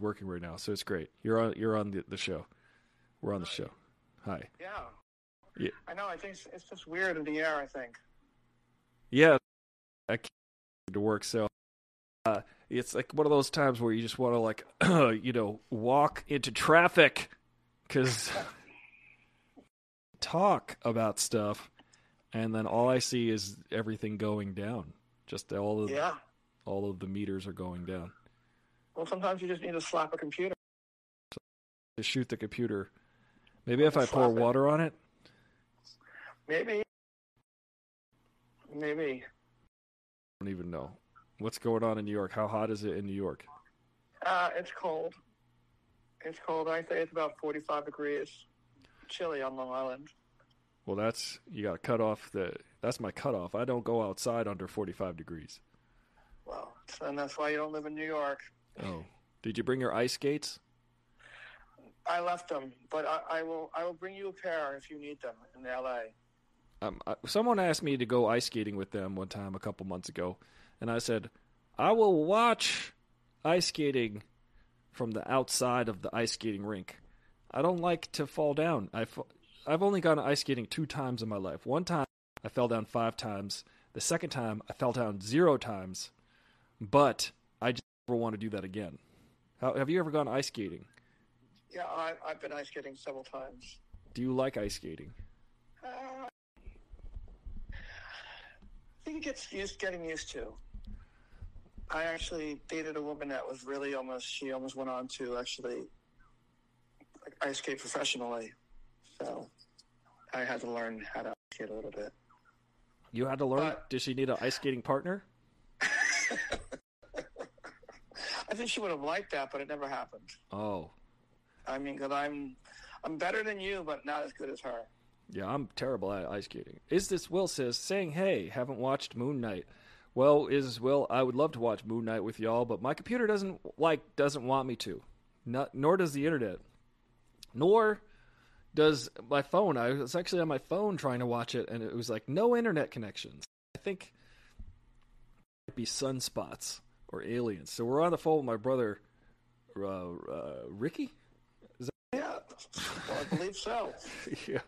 working right now, so it's great. You're on. You're on the, the show. We're on the show. Hi. Yeah. Yeah. I know. I think it's, it's just weird in the air. I think. Yeah, I can't to work, so uh, it's like one of those times where you just want to like, you know, walk into traffic because talk about stuff, and then all I see is everything going down. Just all of Yeah. all of the meters are going down. Well, sometimes you just need to slap a computer. To shoot the computer, maybe if I pour it. water on it. Maybe. Maybe. I don't even know what's going on in New York. How hot is it in New York? Uh, it's cold. It's cold. I say it's about 45 degrees. Chilly on Long Island. Well, that's you got to cut off the. That's my cutoff. I don't go outside under forty-five degrees. Well, and that's why you don't live in New York. Oh, did you bring your ice skates? I left them, but I, I will. I will bring you a pair if you need them in L.A. Um, I, someone asked me to go ice skating with them one time a couple months ago, and I said, I will watch ice skating from the outside of the ice skating rink. I don't like to fall down. I've I've only gone ice skating two times in my life. One time I fell down five times. The second time I fell down zero times, but I just never want to do that again. How, have you ever gone ice skating? Yeah, I, I've been ice skating several times. Do you like ice skating? Uh, I think it gets used, getting used to. I actually dated a woman that was really almost. She almost went on to actually like, ice skate professionally. So I had to learn how to ice skate a little bit. You had to learn. But- Did she need an ice skating partner? I think she would have liked that, but it never happened. Oh, I mean, because I'm I'm better than you, but not as good as her. Yeah, I'm terrible at ice skating. Is this Will says saying, "Hey, haven't watched Moon Knight." Well, is Will? I would love to watch Moon Knight with y'all, but my computer doesn't like doesn't want me to. Not nor does the internet. Nor does my phone. I was actually on my phone trying to watch it, and it was like no internet connections. I think it might be sunspots or aliens. So we're on the phone with my brother, uh, uh, Ricky. Yeah, well, I believe so. yeah,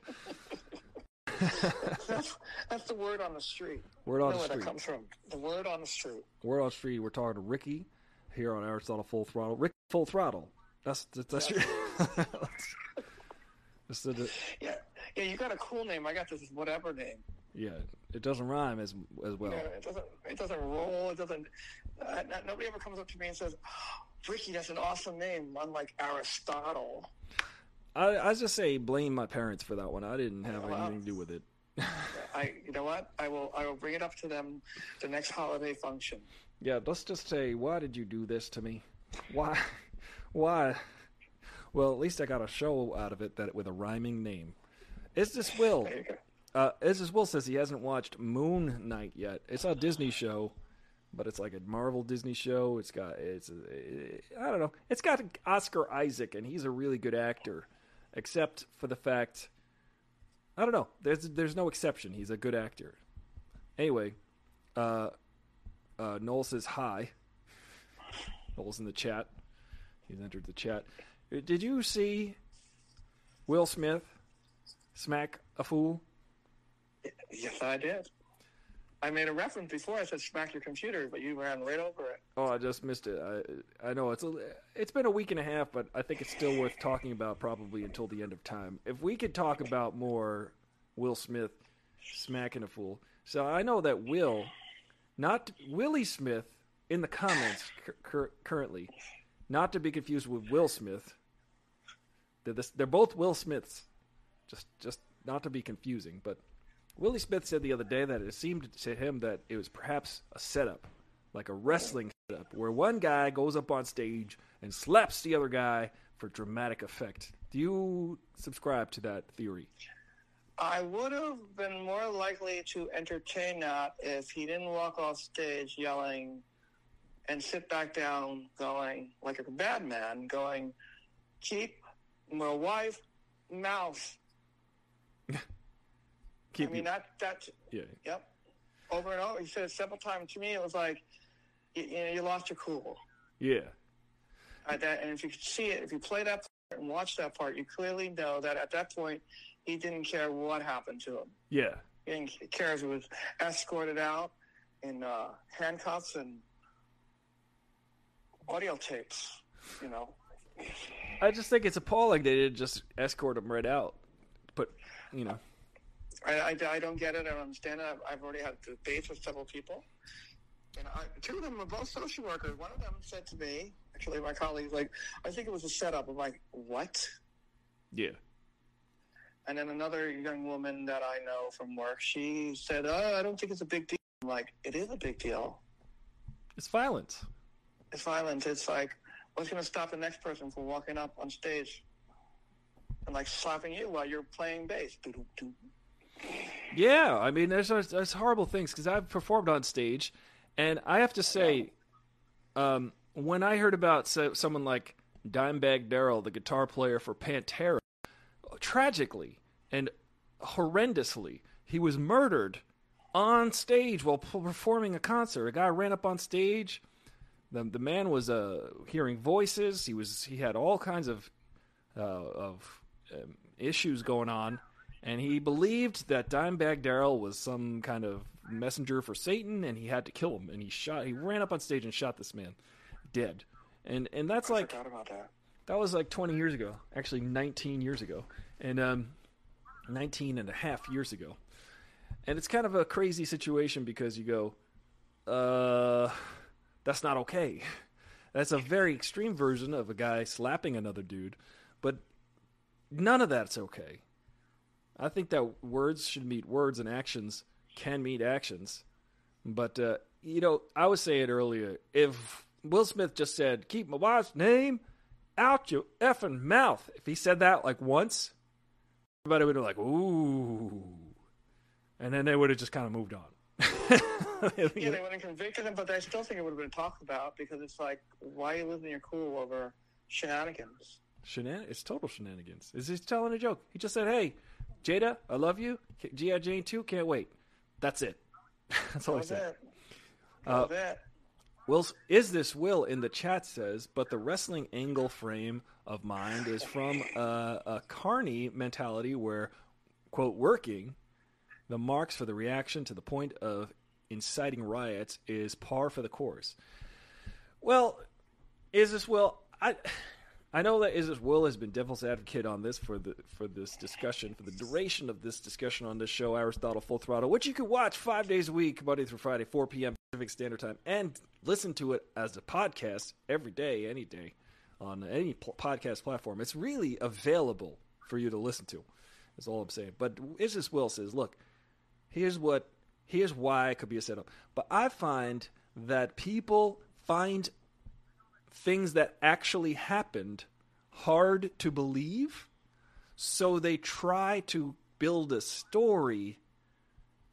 That's that's the word on the street. word on know the where that street. comes from. The word on the street. We're on street. We're talking to Ricky here on Aristotle Full Throttle. Rick Full Throttle. That's that's, that's your. that's the, Yeah, yeah. You got a cool name. I got this whatever name. yeah, it doesn't rhyme as as well. Yeah, it doesn't. It doesn't roll. It doesn't. Uh, nobody ever comes up to me and says, oh, "Ricky, that's an awesome name." Unlike Aristotle. I I just say blame my parents for that one. I didn't have Well, anything to do with it. I. You know what? I will. I will bring it up to them the next holiday function. Yeah, let's just say, why did you do this to me? Why? Why? Well, at least I got a show out of it that with a rhyming name. Is this Will? There you go. Uh, as this Will says, he hasn't watched Moon Knight yet. It's a Disney show, but it's like a Marvel Disney show. It's got it's I don't know. It's got Oscar Isaac, and he's a really good actor, except for the fact I don't know. There's there's no exception. He's a good actor. Anyway, uh, uh, Noel says hi. Noel's in the chat. He's entered the chat. Uh, Did you see Will Smith smack a fool? Yes, I did. I made a reference before. I said "smack your computer," but you ran right over it. Oh, I just missed it. I I know it's a, it's been a week and a half, but I think it's still worth talking about probably until the end of time. If we could talk about more Will Smith smacking a fool. So I know that Will, not Willie Smith, in the comments cur- cur- currently, not to be confused with Will Smith. They're, this, they're both Will Smiths, just just not to be confusing. But Willie Smith said the other day that it seemed to him that it was perhaps a setup like a wrestling setup where one guy goes up on stage and slaps the other guy for dramatic effect. Do you subscribe to that theory? I would have been more likely to entertain that if he didn't walk off stage yelling and sit back down going like a bad man going, keep my wife mouth. Keep I mean, that, that, yeah. yep. Over and over. He said it several times. To me, it was like, you, you know, you lost your cool. Yeah. at that, and if you could see it, if you play that part and watch that part, you clearly know that at that point he didn't care what happened to him. Yeah. He didn't care if he was escorted out in uh, handcuffs and audio tapes. You know. I just think it's appalling they didn't just escort him right out. But you know. I, I, I don't get it. I don't understand it. I've, I've already had debates with several people. And I, two of them are both social workers. One of them said to me, actually, my colleague, like, I think it was a setup. I'm like, what? Yeah. And then another young woman that I know from work, she said, oh, I don't think it's a big deal. I'm like, it is a big deal. It's violence. It's violence. It's like, what's going to stop the next person from walking up on stage and like slapping you while you're playing bass? Yeah, I mean, there's there's horrible things because I've performed on stage, and I have to say, um, when I heard about so, someone like Dimebag Darrell, the guitar player for Pantera, tragically and horrendously, he was murdered on stage while performing a concert. A guy ran up on stage. The the man was uh, hearing voices. He was he had all kinds of uh, of um, issues going on and he believed that Dimebag Darrell was some kind of messenger for Satan, and he had to kill him. And he shot. He ran up on stage and shot this man, dead. And and that's I like that. that. was like 20 years ago, actually 19 years ago, and um, 19 and a half years ago. And it's kind of a crazy situation because you go, uh, that's not okay. That's a very extreme version of a guy slapping another dude, but none of that's okay I think that words should meet words and actions can meet actions. But, uh, you know, I was saying earlier, if Will Smith just said, keep my wife's name out your effing mouth, if he said that like once, everybody would have like, ooh. And then they would have just kind of moved on. yeah, they wouldn't have convicted him, but I still think it would have been talked about because it's like, why are you losing your cool over shenanigans? Shenan- it's total shenanigans. Is he telling a joke? He just said, hey, Jada, I love you. G.I. Jane 2, can't wait. That's it. That's all I said. Uh, that. Will is this Will in the chat says, but the wrestling angle frame of mind is from a, a carny mentality where, quote, working the marks for the reaction to the point of inciting riots is par for the course. Well, is this Will? I I know that Isis Will has been devil's advocate on this for the for this discussion for the duration of this discussion on this show, Aristotle Full Throttle, which you can watch five days a week, Monday through Friday, 4 p.m. Pacific Standard Time, and listen to it as a podcast every day, any day, on any pl- podcast platform. It's really available for you to listen to. That's all I'm saying. But Isis Will says, look, here's what, here's why it could be a setup. But I find that people find things that actually happened hard to believe. So they try to build a story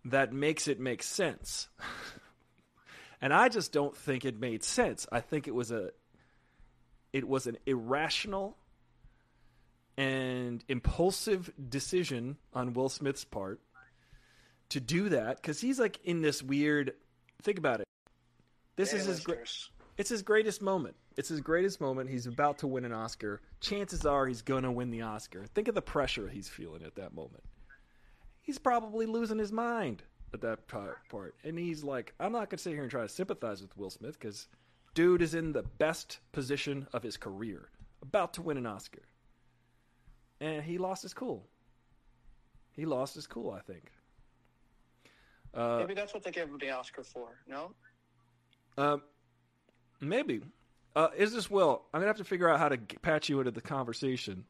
that makes it make sense. and I just don't think it made sense. I think it was a it was an irrational and impulsive decision on Will Smith's part to do that cuz he's like in this weird think about it. This is his it's his greatest moment. It's his greatest moment. He's about to win an Oscar. Chances are he's going to win the Oscar. Think of the pressure he's feeling at that moment. He's probably losing his mind at that part. And he's like, I'm not going to sit here and try to sympathize with Will Smith because dude is in the best position of his career, about to win an Oscar. And he lost his cool. He lost his cool, I think. Uh, Maybe that's what they gave him the Oscar for, no? Um, Maybe. Uh, is this Will? I'm gonna have to figure out how to patch you into the conversation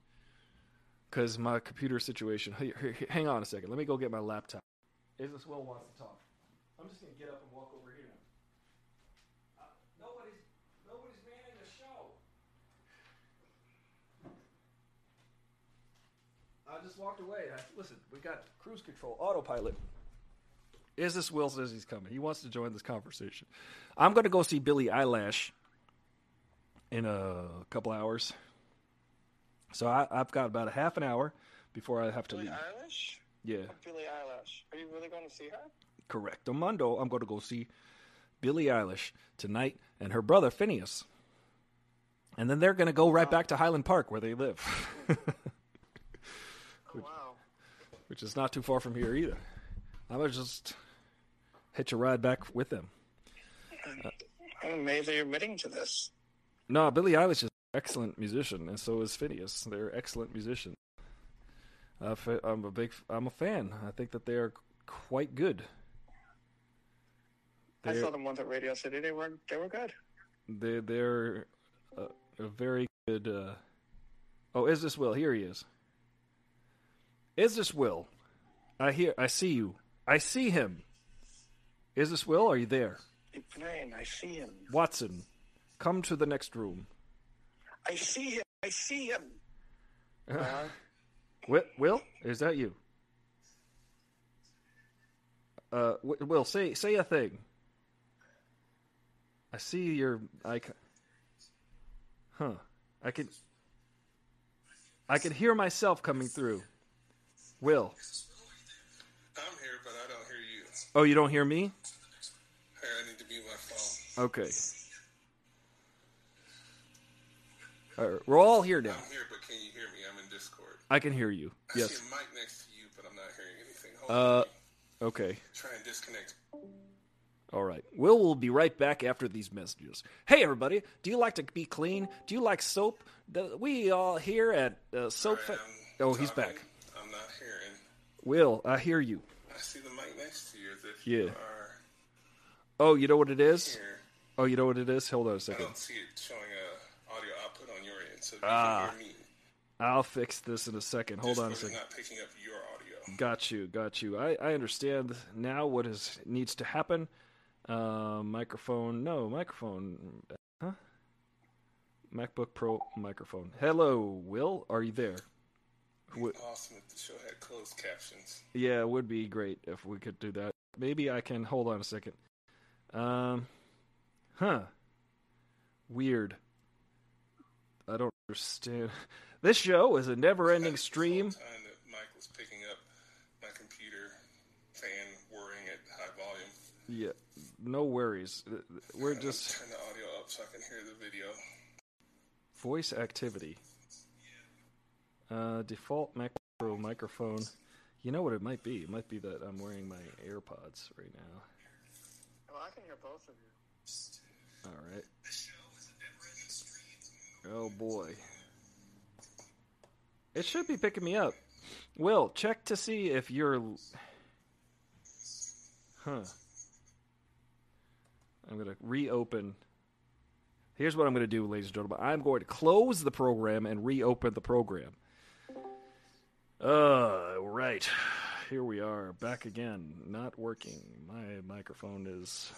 because my computer situation. hang on a second. Let me go get my laptop. Is this Will wants to talk? I'm just gonna get up and walk over here. Uh, nobody's nobody's the show. I just walked away. I, listen, we got cruise control, autopilot. Is this Will says he's coming? He wants to join this conversation. I'm going to go see Billie Eilish in a couple hours. So I, have got about a half an hour before I have to Billie leave. Eilish? Yeah. Billie Eilish. Are you really going to see her? Correct. Mundo, I'm going to go see Billie Eilish tonight and her brother Finneas. and then they're going to go right back to Highland Park where they live, Oh, wow. which is not too far from here either. I'm just hitch a ride back with them. I'm amazed that you're admitting to this. No, Billie Eilish is an excellent musician, and so is Finneas. They're excellent musicians. Uh, I'm a big, I'm a fan. I think that they are quite good. I They're, saw them once at Radio City. They were they were good. they're, they're uh, a very good. Uh... Oh, is this Will? Here he is. Is this Will? I hear. I see you. I see him. Is this Will? Are you there, Plain, I see him. Watson? Come to the next room. I see him. I see him. Uh, Will, Will, is that you? Uh, Will, say say a thing. I see your icon. Huh? I can. I can hear myself coming through. Will. Oh, you don't hear me? Hey, I need to mute my phone. Okay. All right, we're all here now. I'm here, but can you hear me? I'm in Discord. I can hear you. I Yes. see a mic next to you, but I'm not hearing anything. Hold. Uh, okay. Try and disconnect. All right. Will will be right back after these messages. Hey, everybody. Do you like to be clean? Do you like soap? We all here at uh, Soap. Fa- right, I'm oh, he's back. I'm not hearing. Will, I hear you. I see the mic next to you Yeah. you Oh, you know what it is? here. Oh, you know what it is? Hold on a second. I don't see it showing a audio output on your end, so Ah. you can hear me. I'll fix this in a second. Hold on a second. not picking up your audio. Got you. Got you. I, I understand now what is needs to happen. Uh, microphone. No, microphone. Huh? MacBook Pro microphone. Hello, Will. Are you there? Wi- Awesome if the show had closed captions. Yeah, it would be great if we could do that. Maybe I can hold on a second. Um, huh? Weird. I don't understand. This show is a never-ending stream. whole time that Mike was picking up my computer fan whirring at high volume. Yeah, no worries. We're just turn the audio up so I can hear the video. voice activity. Uh, default Mac Pro microphone. You know what it might be? It might be that I'm wearing my AirPods right now. well, I can hear both of you. All right. Oh boy. It should be picking me up. Will, check to see if you're. Huh. I'm going to reopen. Here's what I'm going to do, ladies and gentlemen. I'm going to close the program and reopen the program. Uh, right. Here we are, back again. Not working. My microphone is.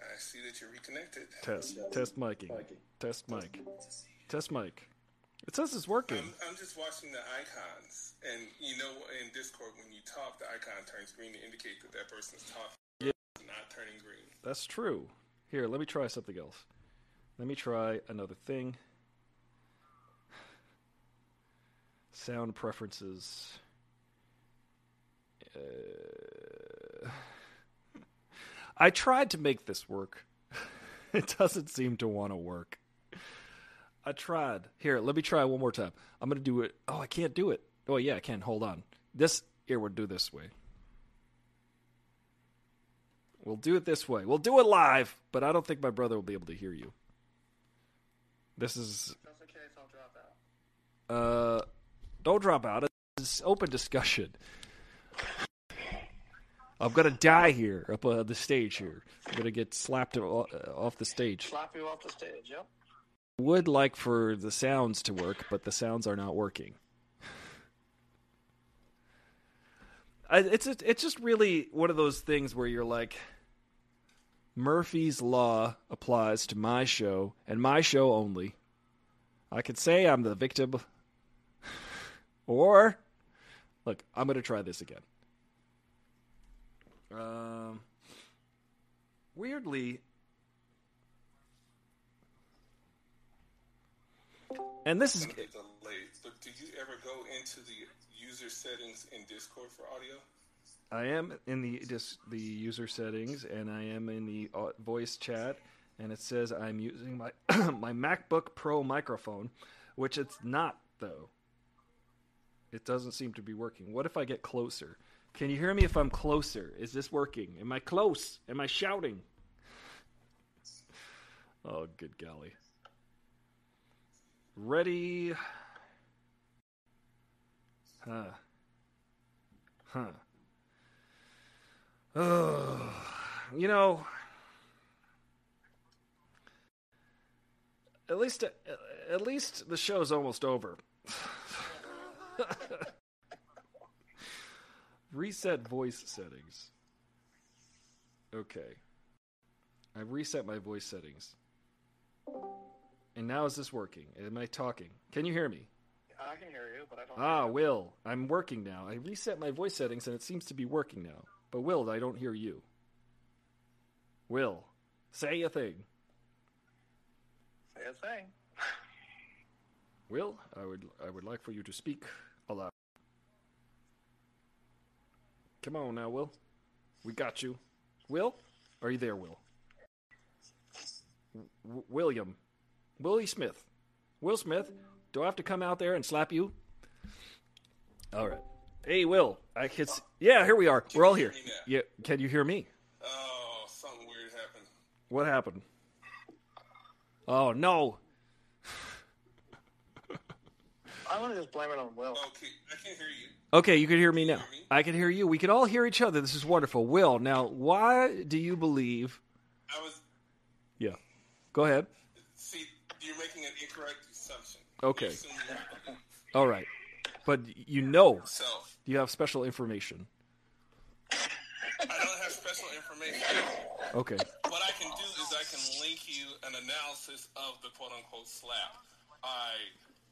I see that you're reconnected. Test. Test miking. Test mic. Test mic. It says it's working. I'm, I'm just watching the icons, and you know, in Discord, when you talk, the icon turns green to indicate that that person's talking. Yeah. Not turning green. That's true. Here, let me try something else. Let me try another thing. Sound preferences. Uh, I tried to make this work. it doesn't seem to want to work. I tried. Here, let me try one more time. I'm going to do it. Oh, I can't do it. Oh, yeah, I can. Hold on. This, here, we'll do this way. We'll do it this way. We'll do it live, but I don't think my brother will be able to hear you. This is If that's the case, I'll drop out. uh don't drop out. It's open discussion. I'm gonna die here up on the stage here. I'm gonna get slapped uh, off the stage. Slap you off the stage, yep. Would like for the sounds to work, but the sounds are not working. It's it's just really one of those things where you're like, Murphy's law applies to my show and my show only. I could say I'm the victim, or look, I'm gonna try this again. Um, weirdly, and this is Some of the delays. Look, did you ever go into the user settings in Discord for audio? I am in the dis, the user settings, and I am in the uh, voice chat, and it says I'm using my my MacBook Pro microphone, which it's not though. It doesn't seem to be working. What if I get closer? Can you hear me if I'm closer? Is this working? Am I close? Am I shouting? Oh, good golly. Ready? Huh. Huh. Oh, you know, at least at least the show's almost over. Reset voice settings. Okay. I've reset my voice settings. And now is this working? Am I talking? Can you hear me? I can hear you, but I don't. Ah, Will, I'm working now. I reset my voice settings and it seems to be working now. But Will, I don't hear you. Will, say a thing. Say a thing. Will, I would I would like for you to speak Come on now, Will. We got you. Will, are you there, Will? W- William, Willie Smith, Will Smith. Do I have to come out there and slap you? All right. Hey, Will. I can. s- Yeah, here we are. We're all here. hear me now? Yeah. Can you hear me? Oh, something weird happened. What happened? Oh no. I want to just blame it on Will. Okay, I can't hear you. Okay, you can hear me now. hear me? I can hear you. We can all hear each other. This is wonderful. Will, now, why do you believe? I was. Yeah. Go ahead. See, you're making an incorrect assumption. Okay. You're assuming everything. All right. But you know, So, you have special information. I don't have special information. Okay. What I can do is I can link you an analysis of the quote unquote slap by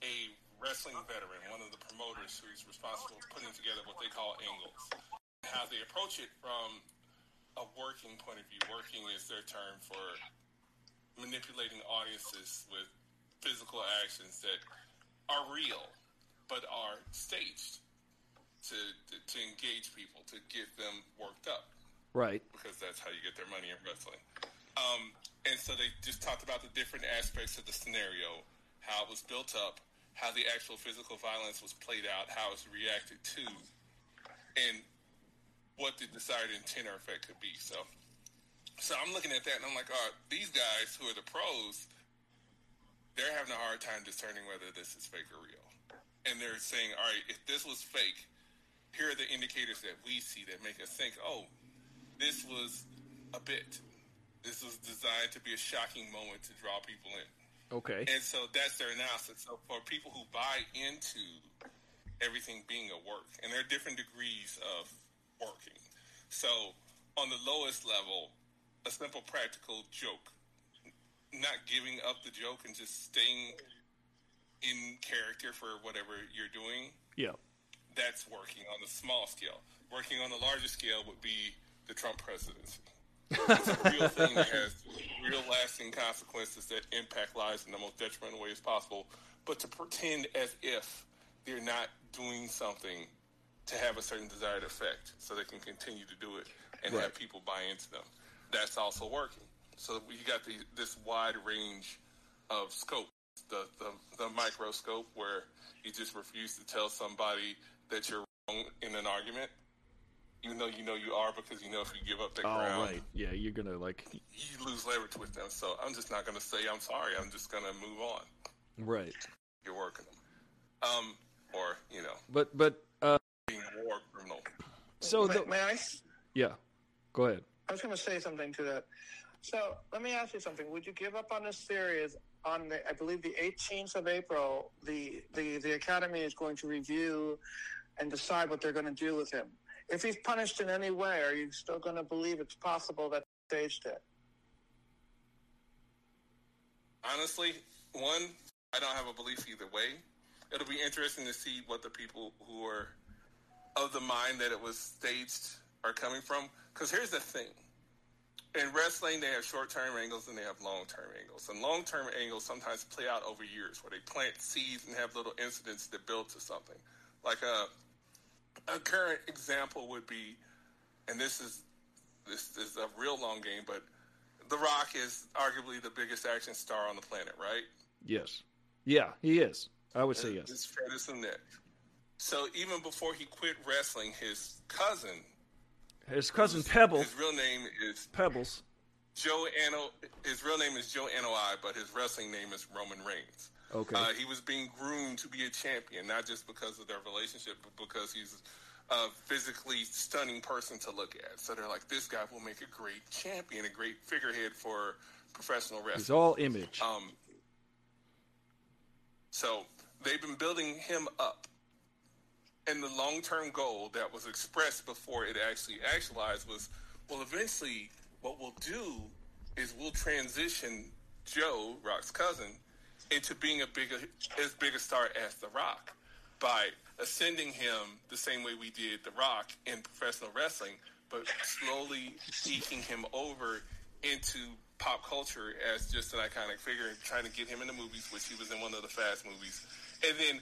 a wrestling veteran, one of the promoters who's responsible for putting together what they call angles. How they approach it from a working point of view. Working is their term for manipulating audiences with physical actions that are real but are staged to, to, to engage people, to get them worked up Right. because that's how you get their money in wrestling. Um, and so they just talked about the different aspects of the scenario, how it was built up, how the actual physical violence was played out, how it's reacted to, and what the desired intent or effect could be. So, so I'm looking at that and I'm like, oh, these guys who are the pros, they're having a hard time discerning whether this is fake or real. And they're saying, all right, if this was fake, here are the indicators that we see that make us think, oh, this was a bit. This was designed to be a shocking moment to draw people in. Okay. And so that's their analysis. So for people who buy into everything being a work, and there are different degrees of working. So on the lowest level, a simple practical joke, not giving up the joke and just staying in character for whatever you're doing, Yeah. that's working on the small scale. Working on the larger scale would be the Trump presidency. It's a real thing that has real lasting consequences that impact lives in the most detrimental ways possible. But to pretend as if they're not doing something to have a certain desired effect so they can continue to do it and Right. have people buy into them, that's also working. So you got the, this wide range of scope. The, the, the microscope where you just refuse to tell somebody that you're wrong in an argument, even though you know you are because you know if you give up that Oh, ground, right. Yeah, you're gonna like. you lose leverage with them. So I'm just not going to say I'm sorry. I'm just going to move on. Right. You're working them. Um, or, you know, But but uh. being a war criminal. So may, the, may I? yeah. Go ahead. I was going to say something to that. So let me ask you something. Would you give up on this series on the, I believe, the 18th of April? The, the, the Academy is going to review and decide what they're going to do with him. If he's punished in any way, are you still going to believe it's possible that he staged it? Honestly, one, I don't have a belief either way. It'll be interesting to see what the people who are of the mind that it was staged are coming from. Because here's the thing. In wrestling, they have short-term angles and they have long-term angles. And long-term angles sometimes play out over years, where they plant seeds and have little incidents that build to something. Like a a current example would be, and this is this is a real long game, but The Rock is arguably the biggest action star on the planet, right? Yes. Yeah, he is. I would say It's yes. fair to assume that. So even before he quit wrestling, his cousin, His cousin Pebble, his real name is Pebbles. Joe Ano. His real name is Joe Anoi, but his wrestling name is Roman Reigns. Okay. Uh, he was being groomed to be a champion, not just because of their relationship, but because he's a physically stunning person to look at. So they're like, this guy will make a great champion, a great figurehead for professional He's It's all image. Um, so they've been building him up. And the long term goal that was expressed before it actually actualized was well, eventually, what we'll do is we'll transition Joe, Rock's cousin, into being a bigger, as big a star as The Rock by ascending him the same way we did The Rock in professional wrestling, but slowly eking him over into pop culture as just an iconic figure and trying to get him in the movies, which he was in one of the Fast movies. And then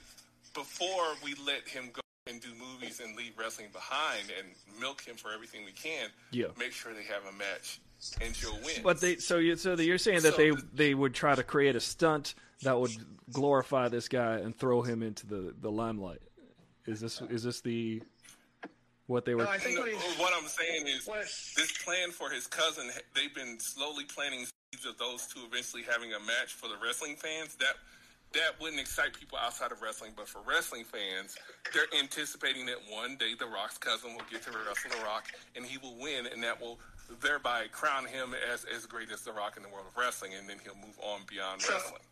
before we let him go and do movies and leave wrestling behind and milk him for everything we can, Yeah. make sure they have a match and Joe wins. But they so you so you're saying that So they the- they would try to create a stunt that would glorify this guy and throw him into the the limelight. Is this is this the what they were? No, I think No, what what I'm saying is What- this plan for his cousin. They've been slowly planting seeds of those two eventually having a match for the wrestling fans. That that wouldn't excite people outside of wrestling, but for wrestling fans, they're anticipating that one day the Rock's cousin will get to wrestle the Rock and he will win, and that will thereby crown him as as great as the Rock in the world of wrestling, and then he'll move on beyond So- wrestling.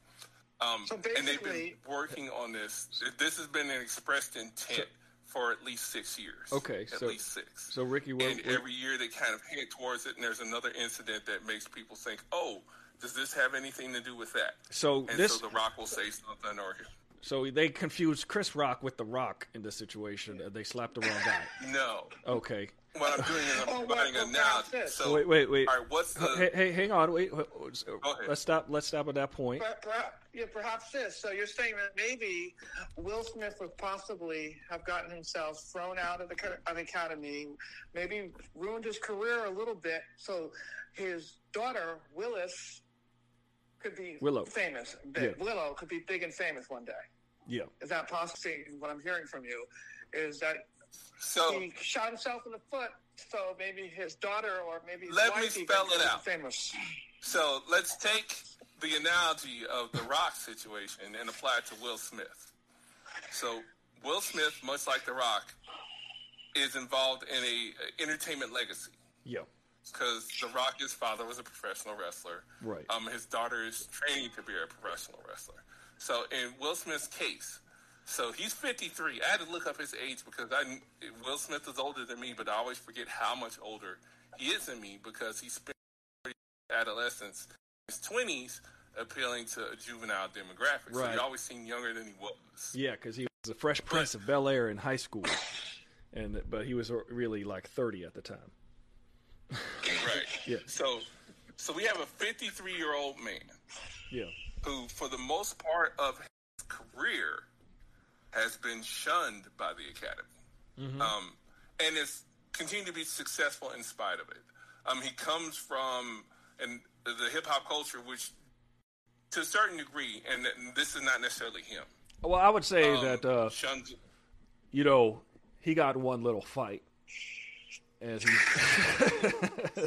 Um, so and they've been working on this. This has been an expressed intent for at least six years. Okay, at so- least six. so Ricky, what, and what- every year they kind of head towards it, and there's another incident that makes people think, "Oh, does this have anything to do with that?" so And this so The Rock will say something, or so they confused Chris Rock with the Rock in this situation. and They slapped the wrong guy. no. Okay. What I'm doing is I'm Oh, providing well, an well, analogy. So Wait, wait, wait. All right, what's the? Hey, hey, hang on. Wait. wait, wait, ahead. Let's stop. Let's stop at that point. Per- per- yeah, perhaps this. So you're saying that maybe Will Smith would possibly have gotten himself thrown out of the of the academy, maybe ruined his career a little bit, so his daughter Willis could be Willow. famous. Big. Yeah. Willow could be big and famous one day. Yeah. Is that possible? What I'm hearing from you is that so he shot himself in the foot, so maybe his daughter or maybe his Let me wife even spell it out. famous. So let's take the analogy of the Rock situation and apply it to Will Smith. So Will Smith, much like the Rock, is involved in a a entertainment legacy Yeah. Because the Rock, his father, was a professional wrestler. Right. Um, his daughter is training to be a professional wrestler. So in Will Smith's case, so he's 53. I had to look up his age because I Will Smith is older than me, but I always forget how much older he is than me because he spent adolescence, his 20s, appealing to a juvenile demographic. So Right. he always seemed younger than he was. Yeah, because he was a Fresh Prince of Bel Air in high school, and but he was really like thirty at the time. Right. Yeah. So, so we have a 53 year old man Yeah. who, for the most part of his career, has been shunned by the Academy, um, and has continued to be successful in spite of it. Um, he comes from and the hip hop culture, which, to a certain degree, and this is not necessarily him. Well, I would say um, that uh, shuns. you know he got one little fight, as he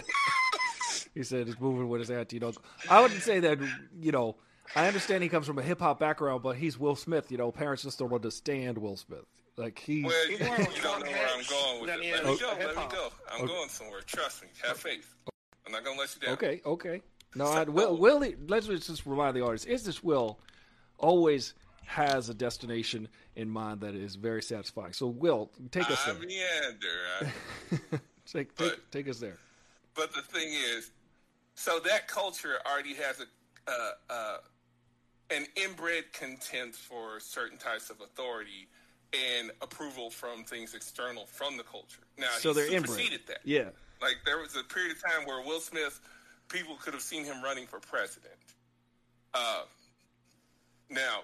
he said he's moving with his auntie. You know, I wouldn't say that. You know, I understand he comes from a hip hop background, but he's Will Smith. You know, parents just don't understand Will Smith. Like he, Well, you, He's more you don't know where I'm going with it. Let me go. Let me go. I'm going somewhere. Trust me. Have faith. I'm not gonna let you down. okay, okay. No, I, Will, Will. Let's just remind the audience: is this Will always has a destination in mind that is very satisfying? So, Will, take us I there. meander. I, Take, take, but- take us there. But the thing is, so that culture already has a uh, uh, an inbred contempt for certain types of authority and approval from things external from the culture. Now, So he they're inbred. that. Yeah. Like there was a period of time where Will Smith, people could have seen him running for president. Uh, now,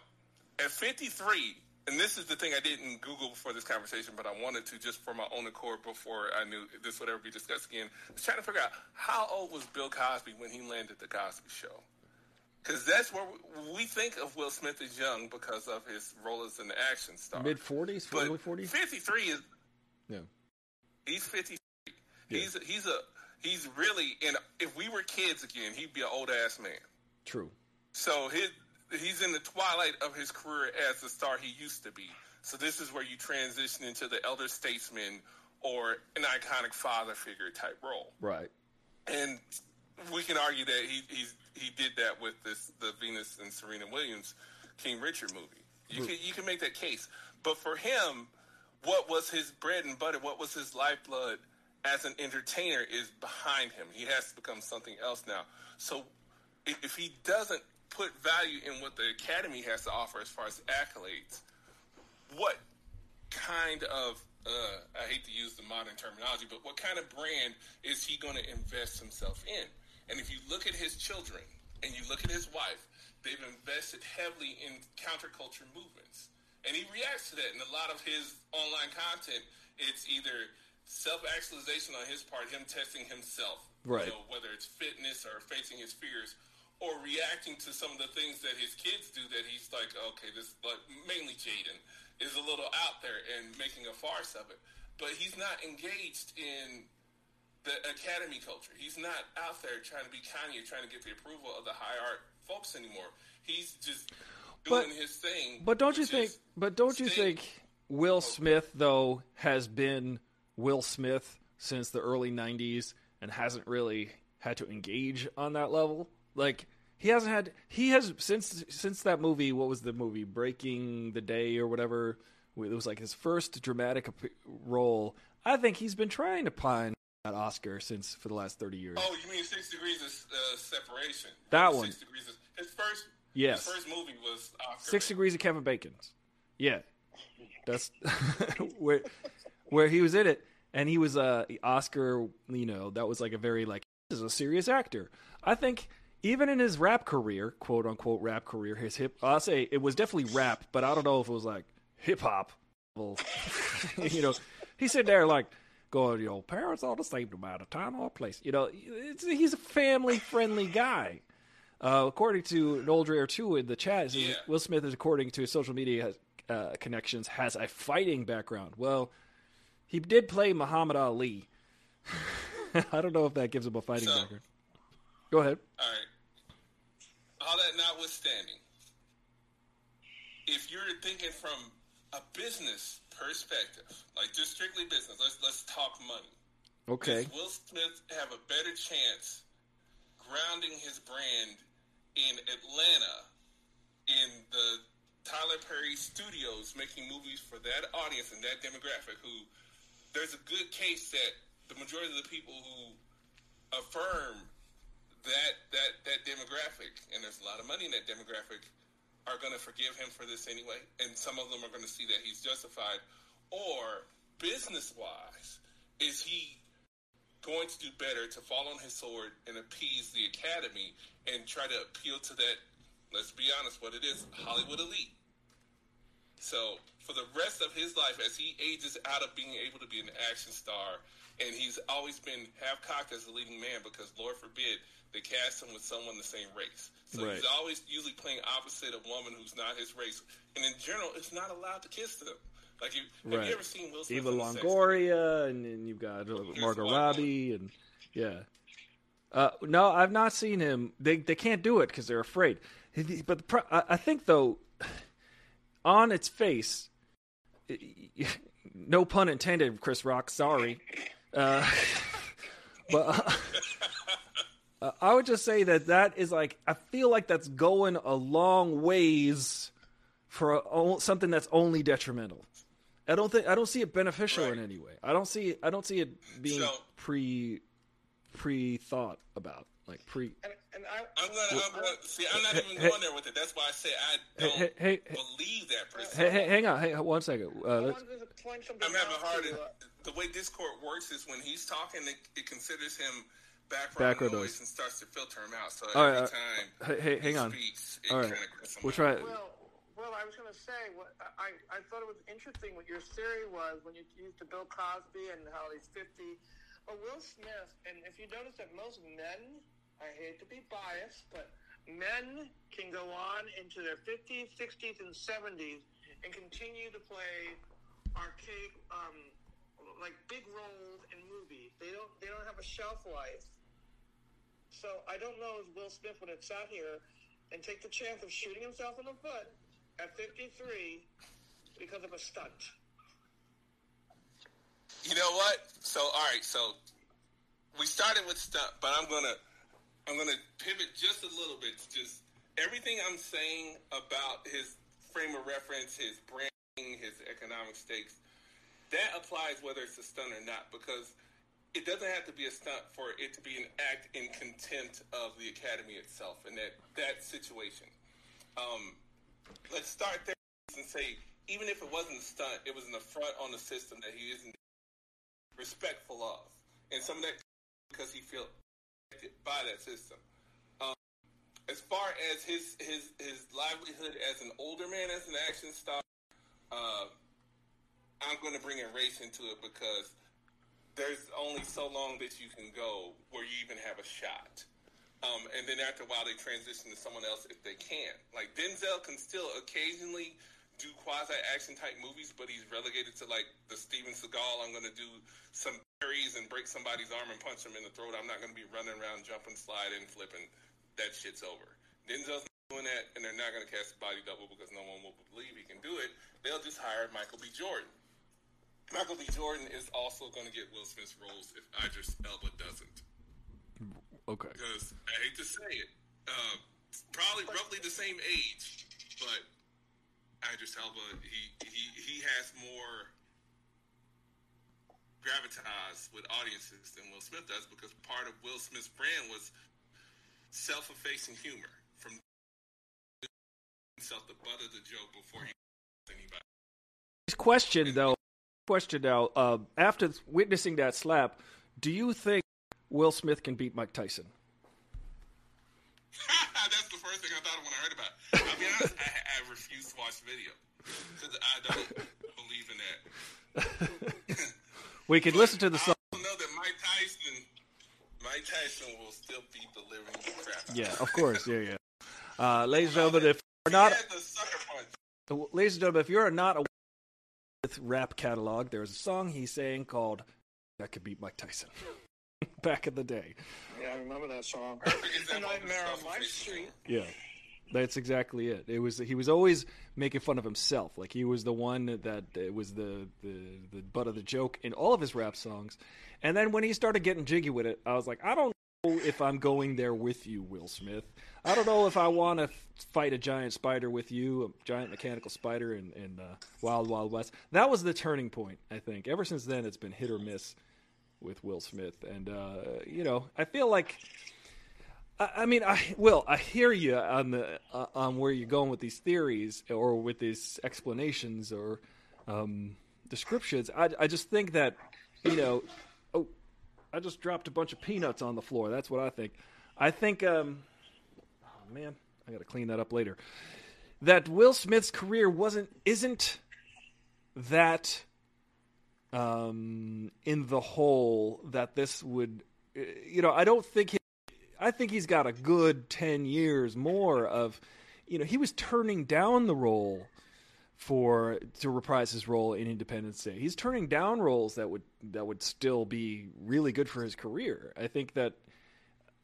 at 53, and this is the thing I didn't Google before this conversation, but I wanted to just for my own accord before I knew this would ever be discussed again. I was trying to figure out how old was Bill Cosby when he landed the Cosby Show. Because that's where we think of Will Smith as young because of his role as an action star. Mid forties, But early forties. 53 is Yeah, he's 53. Yeah. He's he's a he's really in. If we were kids again, he'd be an old ass man. true. So his he's in the twilight of his career as the star he used to be. So this is where you transition into the elder statesman or an iconic father figure type role. Right. And we can argue that he he's, he did that with this the Venus and Serena Williams King Richard movie. You hmm. can you can make that case, but for him, what was his bread and butter? What was his lifeblood as an entertainer is behind him. He has to become something else now. So if, if he doesn't put value in what the Academy has to offer as far as accolades, what kind of uh, I hate to use the modern terminology, but what kind of brand is he going to invest himself in? And if you look at his children and you look at his wife, they've invested heavily in counterculture movements. And he reacts to that in a lot of his online content. It's either self actualization on his part, him testing himself, Right. You know, whether it's fitness or facing his fears, or reacting to some of the things that his kids do that he's like, okay, this, like mainly Jaden, is a little out there and making a farce of it. But he's not engaged in the academy culture. He's not out there trying to be Kanye, trying to get the approval of the high art folks anymore. He's just doing But- his thing. But don't you think? But don't you think Will Smith though has been Will Smith since the early '90s and hasn't really had to engage on that level? Like he hasn't had. He has since since that movie. What was the movie? Breaking the Day or whatever. It was like his first dramatic role. I think he's been trying to pine that Oscar since for the last thirty years. Oh, you mean Six Degrees of uh, Separation? That one. Six. Degrees of, his first. Yes. His first movie was Oscar. Six Degrees of Kevin Bacon's. Yeah, that's where where he was in it, and he was a uh, Oscar. You know, that was like a very like this is a serious actor. I think even in his rap career, quote unquote rap career, his hip. I'll say it was definitely rap, but I don't know if it was like hip hop. You know, he said there like. Going, your parents all the same no matter time or place. You know, it's, he's a family friendly guy. Uh, according to Noel Dreher too in the chat, Yeah. Will Smith is according to his social media uh, connections has a fighting background. Well, he did play Muhammad Ali. I don't know if that gives him a fighting So- background. Go ahead. All right. Notwithstanding, if you're thinking from a business perspective, like just strictly business, let's let's talk money. Okay. Does Will Smith have a better chance grounding his brand in Atlanta in the Tyler Perry studios making movies for that audience and that demographic who there's a good case that the majority of the people who affirm that that that demographic and there's a lot of money in that demographic are going to forgive him for this anyway and some of them are going to see that he's justified. Or business wise is he going to do better to fall on his sword and appease the academy and try to appeal to that let's be honest what it is hollywood elite? So for the rest of his life, as he ages out of being able to be an action star, and he's always been half cocked as a leading man because Lord forbid they cast him with someone the same race. So Right. he's always usually playing opposite a woman who's not his race, and in general, it's not allowed to kiss them. Like, you, have Right. you ever seen Will Smith Eva in a sex Longoria, and then you've got uh, Margot. Robbie, and yeah. Uh, no, I've not seen him. They they can't do it because they're afraid. But the pro- I I think though, on its face, no pun intended, Chris Rock. Sorry, uh, but uh, I would just say that that is like I feel like that's going a long ways for a, o- something that's only detrimental. I don't think I don't see it beneficial in any way. I don't see I don't see it being So- pre pre thought about like pre. And, and I, I'm gonna, I'm gonna see. I'm not even Hey, going there with it. That's why I say I don't hey, hey, hey, believe that per se. hey, hey, hang on, hey, one second. Uh, I let's, wanted to point something I'm having a hard. to, uh, The way Discord works is when he's talking, it, it considers him background, Background noise, noise. and starts to filter him out. So All every right, time hey, hey, he hang on. speaks, it All right, kind of we'll try. it. Well, well, I was going to say, what I, I I thought it was interesting what your theory was when you used the Bill Cosby and how he's 50. But Will Smith, and if you notice that most men, I hate to be biased, but men can go on into their 50s, 60s, and 70s and continue to play archaic, um, like big roles in movies. They don't, they don't have a shelf life. So I don't know if Will Smith would have sat here and take the chance of shooting himself in the foot at 53 because of a stunt. You know what? So all right, so we started with stunt, but I'm gonna I'm gonna pivot just a little bit. Just everything I'm saying about his frame of reference, his branding, his economic stakes, that applies whether it's a stunt or not, because it doesn't have to be a stunt for it to be an act in contempt of the academy itself and that that situation. Um, let's start there and say even if it wasn't a stunt, it was an affront on the system that he isn't respectful of, and some of that because he felt affected by that system. Um, as far as his his his livelihood as an older man, as an action star, uh, I'm going to bring in race into it because there's only so long that you can go where you even have a shot. Um, and then after a while, they transition to someone else if they can. Like Denzel can still occasionally do quasi action type movies, but he's relegated to like the Steven Seagal. I'm going to do some parries and break somebody's arm and punch him in the throat. I'm not going to be running around jumping, sliding, flipping. That shit's over. Denzel's not doing that, and they're not going to cast a body double because no one will believe he can do it. They'll just hire Michael B. Jordan. Michael B. Jordan is also going to get Will Smith's roles if Idris Elba doesn't. Okay. Because I hate to say it, uh, probably roughly the same age, but Idris Elba he he he has more gravitas with audiences than Will Smith does because part of Will Smith's brand was self-effacing humor from himself the butt of the joke before he anybody. Question though, question now. Uh, after witnessing that slap, do you think Will Smith can beat Mike Tyson? That's the first thing I thought of when I heard about it. I'll be honest, I, I refuse to watch the video because I don't believe in that. We could listen to the song. I know that Mike Tyson, Mike Tyson will still beat the crap. Yeah, of course. Yeah, yeah. Uh, ladies and gentlemen, if you're not, He had the sucker punch. ladies and gentlemen, if you're not a rap catalog, there's a song he's saying called "That Could Beat Mike Tyson." Back in the day. Yeah, I remember that song. Perfect The Nightmare on My Street. Yeah, that's exactly it. It was he was always making fun of himself. Like he was the one that it was the the the butt of the joke in all of his rap songs. And then when he started getting jiggy with it, I was like, I don't know if I'm going there with you, Will Smith. I don't know if I want to fight a giant spider with you, a giant mechanical spider in, in uh, Wild Wild West. That was the turning point, I think. Ever since then, it's been hit or miss with Will Smith. And, uh, you know, I feel like I mean, I Will, I hear you on the uh, on where you're going with these theories or with these explanations or um, descriptions. I I just think that you know, I just dropped a bunch of peanuts on the floor. That's what I think. I think, um, oh man, I got to clean that up later. That Will Smith's career wasn't isn't that um, in the hole that this would, uh, you know, I don't think he, I think he's got a good 10 years more of, you know, he was turning down the role for to reprise his role in Independence Day. He's turning down roles that would that would still be really good for his career. I think that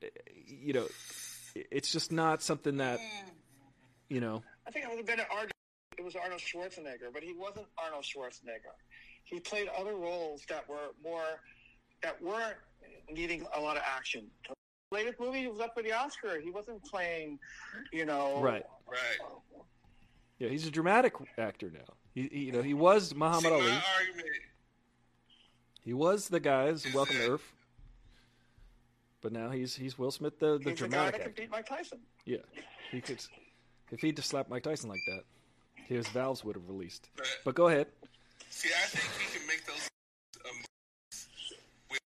uh, you know, it's just not something that you know, I think it would have been an Arnold. It was Arnold Schwarzenegger, but he wasn't Arnold Schwarzenegger. He played other roles that were more that weren't needing a lot of action. The latest movie he was up for the Oscar. He wasn't playing, you know, right. Right. Yeah, he's a dramatic actor now. He, he you know, he was See, Muhammad my Ali. He was the guys Welcome to Earth. But now he's he's Will Smith, the, the He's the guy dramatic that could actor. beat Mike Tyson. Yeah, he could. If he'd just slapped Mike Tyson like that, his valves would have released. But, But go ahead. see, I think he can make those um, with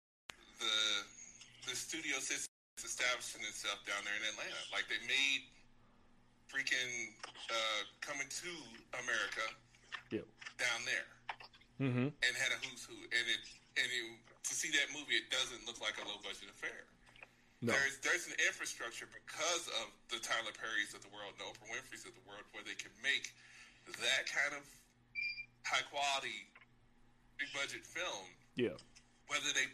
the the studio system that's establishing itself down there in Atlanta. Like they made freaking uh, coming to America Yeah. down there Mm-hmm. and had a who's who, and it and it, to see that movie, it doesn't look like a low budget affair. No. There's there's an infrastructure because of the Tyler Perrys of the world, and Oprah Winfrey's of the world, where they can make that kind of high quality, big budget film, Yeah. whether they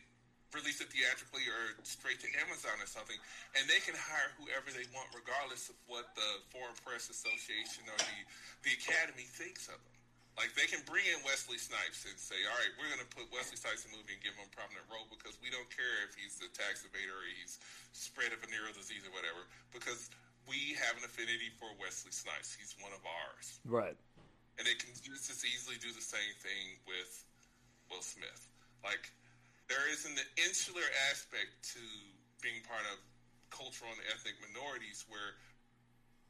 release it theatrically or straight to Amazon or something, and they can hire whoever they want, regardless of what the Foreign Press Association or the the Academy thinks of them. Like they can bring in Wesley Snipes and say, "All right, we're going to put Wesley Snipes in a movie and give him a prominent role because we don't care if he's a tax evader or he's spread of a venereal disease or whatever, because we have an affinity for Wesley Snipes. He's one of ours." Right. and they can just as easily do the same thing with Will Smith. Like there is an insular aspect to being part of cultural and ethnic minorities where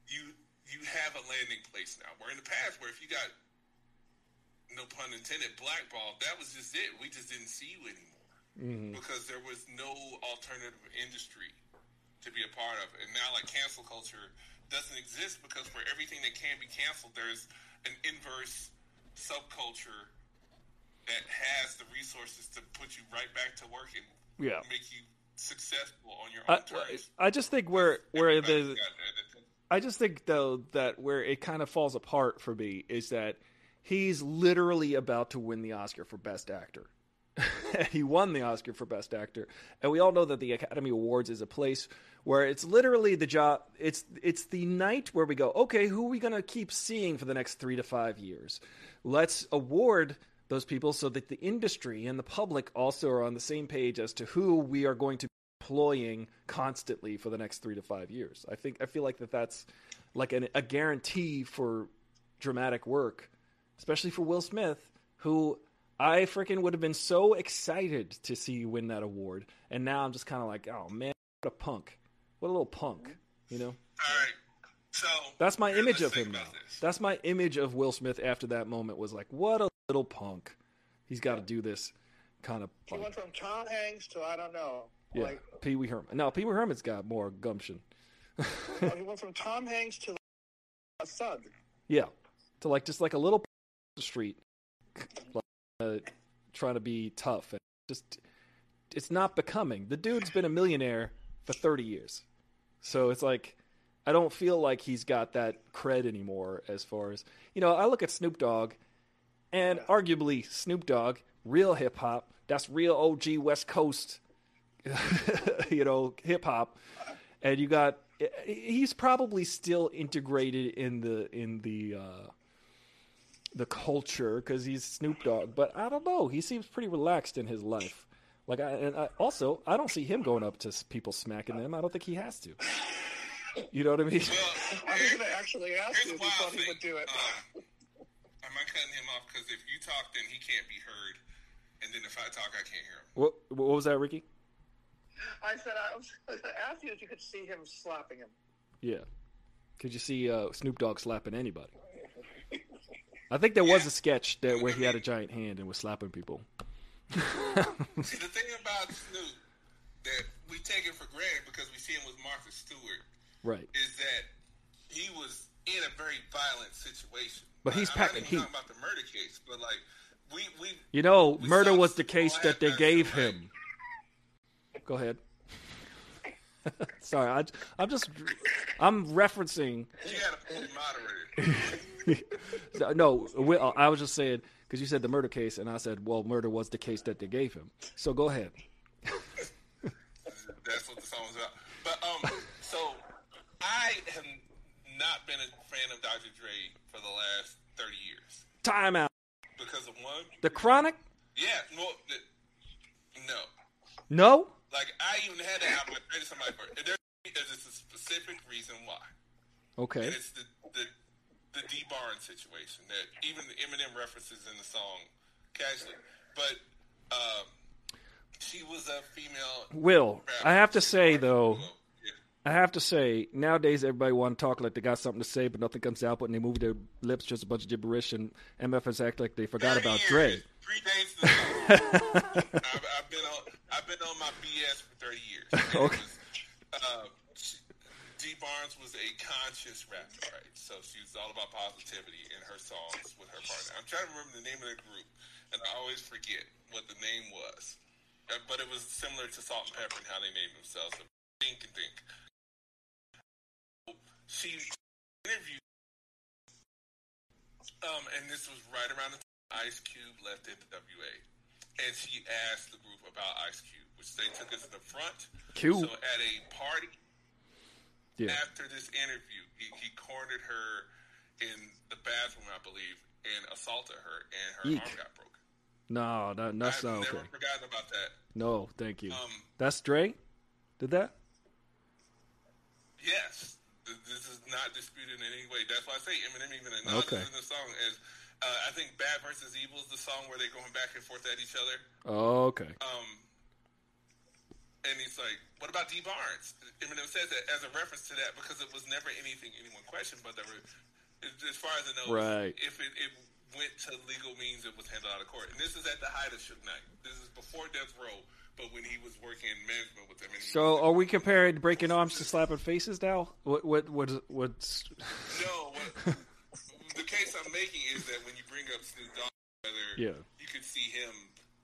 you you have a landing place now. Where in the past, where if you got no pun intended blackballed, that was just it. We just didn't see you anymore Mm-hmm. because there was no alternative industry to be a part of. And now, like cancel culture doesn't exist because for everything that can be canceled, there's an inverse subculture that has the resources to put you right back to work and Yeah. make you successful on your I, own terms. I just think where where the. I just think though that where it kind of falls apart for me is that he's literally about to win the Oscar for Best Actor. he won the Oscar for Best Actor, and we all know that the Academy Awards is a place where it's literally the job. It's it's the night where we go, okay, who are we going to keep seeing for the next three to five years? Let's award those people so that the industry and the public also are on the same page as to who we are going to be employing constantly for the next three to five years. I think I feel like that that's like an, a guarantee for dramatic work, especially for Will Smith, who I freaking would have been so excited to see win that award, and now I'm just kind of like, oh man, what a punk, what a little punk, you know. All right. So That's my image of him now. this. That's my image of Will Smith after that moment was like, what a little punk. He's got to do this kind of. He went from Tom Hanks to I don't know, Yeah, like Pee Wee Herman. No, Pee Wee Herman's got more gumption. oh, he went from Tom Hanks to a thug. Yeah, to like just like a little street, like, uh, trying to be tough and just it's not becoming. The dude's been a millionaire for thirty years, so it's like I don't feel like he's got that cred anymore. As far as you know, I look at Snoop Dogg, and arguably Snoop Dogg, real hip hop. That's real OG West Coast, you know, hip hop. And you got he's probably still integrated in the in the uh, the culture because he's Snoop Dogg. But I don't know. He seems pretty relaxed in his life. Like I and I, also I don't see him going up to people smacking them. I don't think he has to. You know what I mean? Well, I was going to actually ask you if the you thought he would do it. Am I cutting him off? Because if you talk, then he can't be heard, and then if I talk, I can't hear him. What what was that, Ricky? I said I was going to ask you if you could see him slapping him. Yeah. Could you see uh, Snoop Dogg slapping anybody? I think there was a sketch that where he had a giant hand and was slapping people. See, the thing about Snoop that we take it for granted because we see him with Martha Stewart Right. is that he was in a very violent situation. But he's I- I'm packing not heat. talking about the murder case, but like we we You know, We murder was the case that they gave like- him. Go ahead. Sorry, I, I'm just I'm referencing. you got to put him moderated. No, we- uh, I was just saying because you said the murder case, and I said, well, murder was the case that they gave him. So go ahead. That's what the song was about. But um, so I have not been a fan of Dr. Dre for the last thirty years Time out. because of one. The Chronic? Yeah, no, no. No. Like I even had to I traded somebody for it. There is a specific reason why, Okay. and it's the the the Dee Barnes situation that even the Eminem references in the song casually. But um, she was a female. Will I have to say though? I have to say, nowadays everybody want to talk like they got something to say, but nothing comes out. But when they move their lips, just a bunch of gibberish, and MFs act like they forgot 30 about years, Dre. The song. I've, I've been on. I've been on my BS for thirty years. Okay. was, uh, Dee Barnes was a conscious rapper, right? So she was all about positivity in her songs with her partner. I'm trying to remember the name of the group, and I always forget what the name was. Uh, But it was similar to Salt-N-Pepa and how they named themselves. Think and Think. She interviewed, um, and this was right around the time Ice Cube left NWA. And she asked the group about Ice Cube, which they took us to the front. Cube. So at a party Yeah. after this interview, he, he cornered her in the bathroom, I believe, and assaulted her, and her Eek. arm got broken. No, that, that's I've not never okay. forgotten about that. No, thank you. Um, That's Dre. Did that? Yes, this is not disputed in any way. That's why I say Eminem even acknowledges Okay. in the song as uh, I think "Bad versus Evil" is the song where they're going back and forth at each other. Oh, okay. Um, and he's like, "What about Dee Barnes?" Eminem says that as a reference to that because it was never anything anyone questioned, but there were, as as far as I know, Right. if it, it went to legal means, it was handled out of court. And this is at the height of Suge Knight. This is before Death Row, but when he was working in management with them. So, are we comparing breaking arms to slapping faces now? What? What? What? What's? No, what, the case I'm making is that when you bring up Snoop Dogg, whether Yeah. you could see him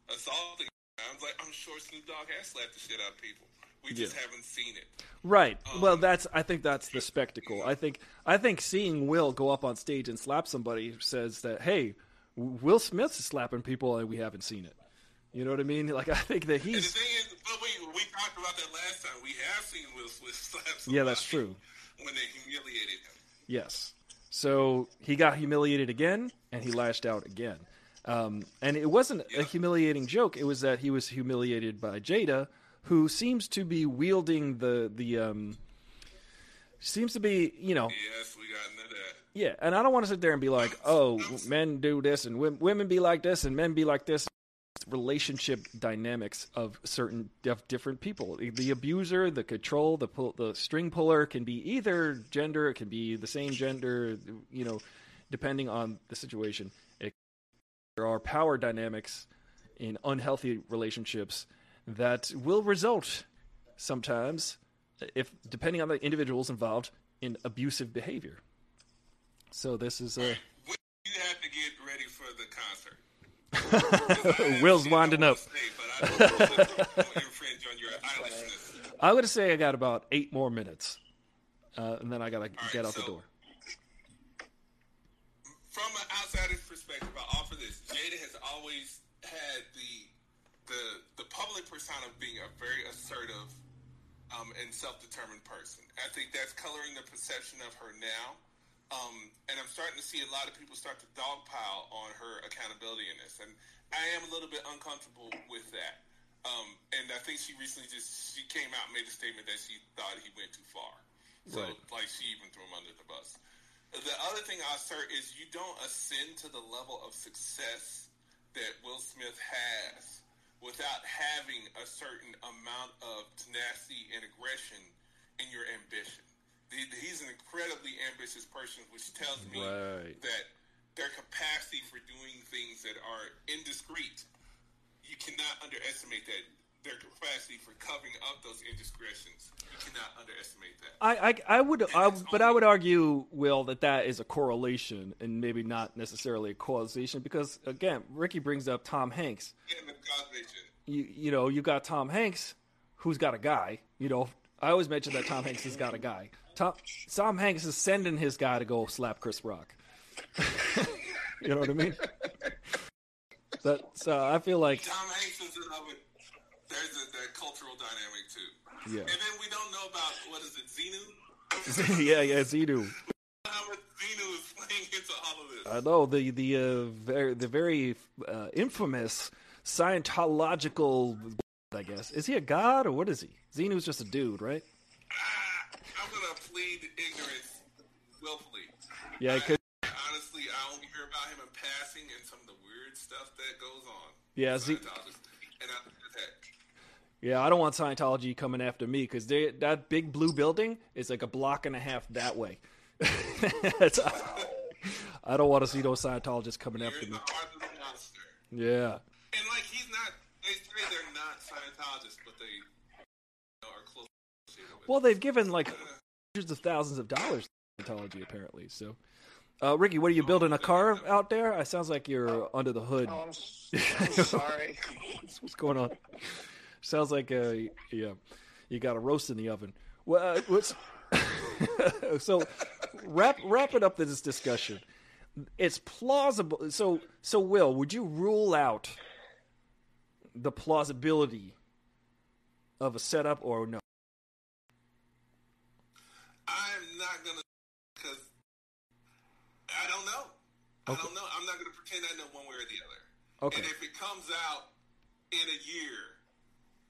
assaulting, I'm like, I'm sure Snoop Dogg has slapped the shit out of people. We just Yeah. haven't seen it. Right. Um, well, that's. I think that's the spectacle. I think. I think seeing Will go up on stage and slap somebody says that, hey, Will Smith's slapping people and we haven't seen it. You know what I mean? Like I think that And the thing is, but we we talked about that last time. We have seen Will Smith slap somebody Yeah, that's true. when they humiliated him. Yes. So he got humiliated again, and he lashed out again. Um, and it wasn't a humiliating joke. It was that he was humiliated by Jada, who seems to be wielding the the um, seems to be you know Yes, we got into that. yeah. And I don't want to sit there and be like, oh, men do this and women be like this and men be like this. Relationship dynamics of certain of different people. The- abuser, the control, the pull, the string puller can be either gender. It can be the same gender. You know, depending on the situation. It, there are power dynamics in unhealthy relationships that will result sometimes, if depending on the individuals involved, in abusive behavior. So this is a You have to get ready for the concert. Will's winding up. I don't know if it won't infringe on your eyelashness. I'm gonna say I got about eight more minutes, uh, and then I gotta right, get out the door. From an outsider's perspective, I offer this. Jada has always had the the the public persona of being a very assertive um, and self-determined person. I think that's coloring the perception of her now. Um, and I'm starting to see a lot of people start to dogpile on her accountability in this, and I am a little bit uncomfortable with that. Um, and I think she recently just she came out and made a statement that she thought he went too far. So Right. like she even threw him under the bus. The other thing I assert is you don't ascend to the level of success that Will Smith has without having a certain amount of tenacity and aggression in your ambition. He- He's an incredibly ambitious person, which tells me Right. that their capacity for doing things that are indiscreet, you cannot underestimate that. Their capacity for covering up those indiscretions, you cannot underestimate that. I, I, I would, I, but I would argue, Will, that that is a correlation and maybe not necessarily a causation because again, Ricky brings up Tom Hanks. And the causation. You, you know, you got Tom Hanks, who's got a guy. You know, I always mention that Tom Hanks has got a guy. Tom, Tom Hanks is sending his guy to go slap Chris Rock. you know what I mean? That, so I feel like, Tom Hanks is in love with. There's a, that cultural dynamic too. yeah, And then we don't know about what is it, Xenu? yeah, yeah, Xenu. How much Xenu is playing into all of this? I know the the uh, very the very uh, infamous Scientological. I guess is he a god or what is he? Xenu's just a dude, right? Plead ignorance willfully. Yeah, it could. Honestly, I only hear about him in passing and some of the weird stuff that goes on. Yeah, Z- And I, Yeah, I don't want Scientology coming after me because that big blue building is like a block and a half that way. It's- I don't want to see those Scientologists coming you're after me. the heart of the monster. Yeah, And like he's not. They say they're not Scientologists, but they you know, are close. well, they've given like uh, hundreds of thousands of dollars in Scientology, apparently. So, uh, Ricky, what are you building a car out there? It sounds like you're under the hood. Oh, I'm, I'm sorry. What's, what's going on? Sounds like uh, yeah, you got a roast in the oven. Well, uh, what's so wrap wrapping up this discussion. It's plausible. So so Will, would you rule out the plausibility of a setup or no? I'm not gonna because I don't know. I don't know. I'm not gonna pretend I know one way or the other. Okay. And if it comes out in a year,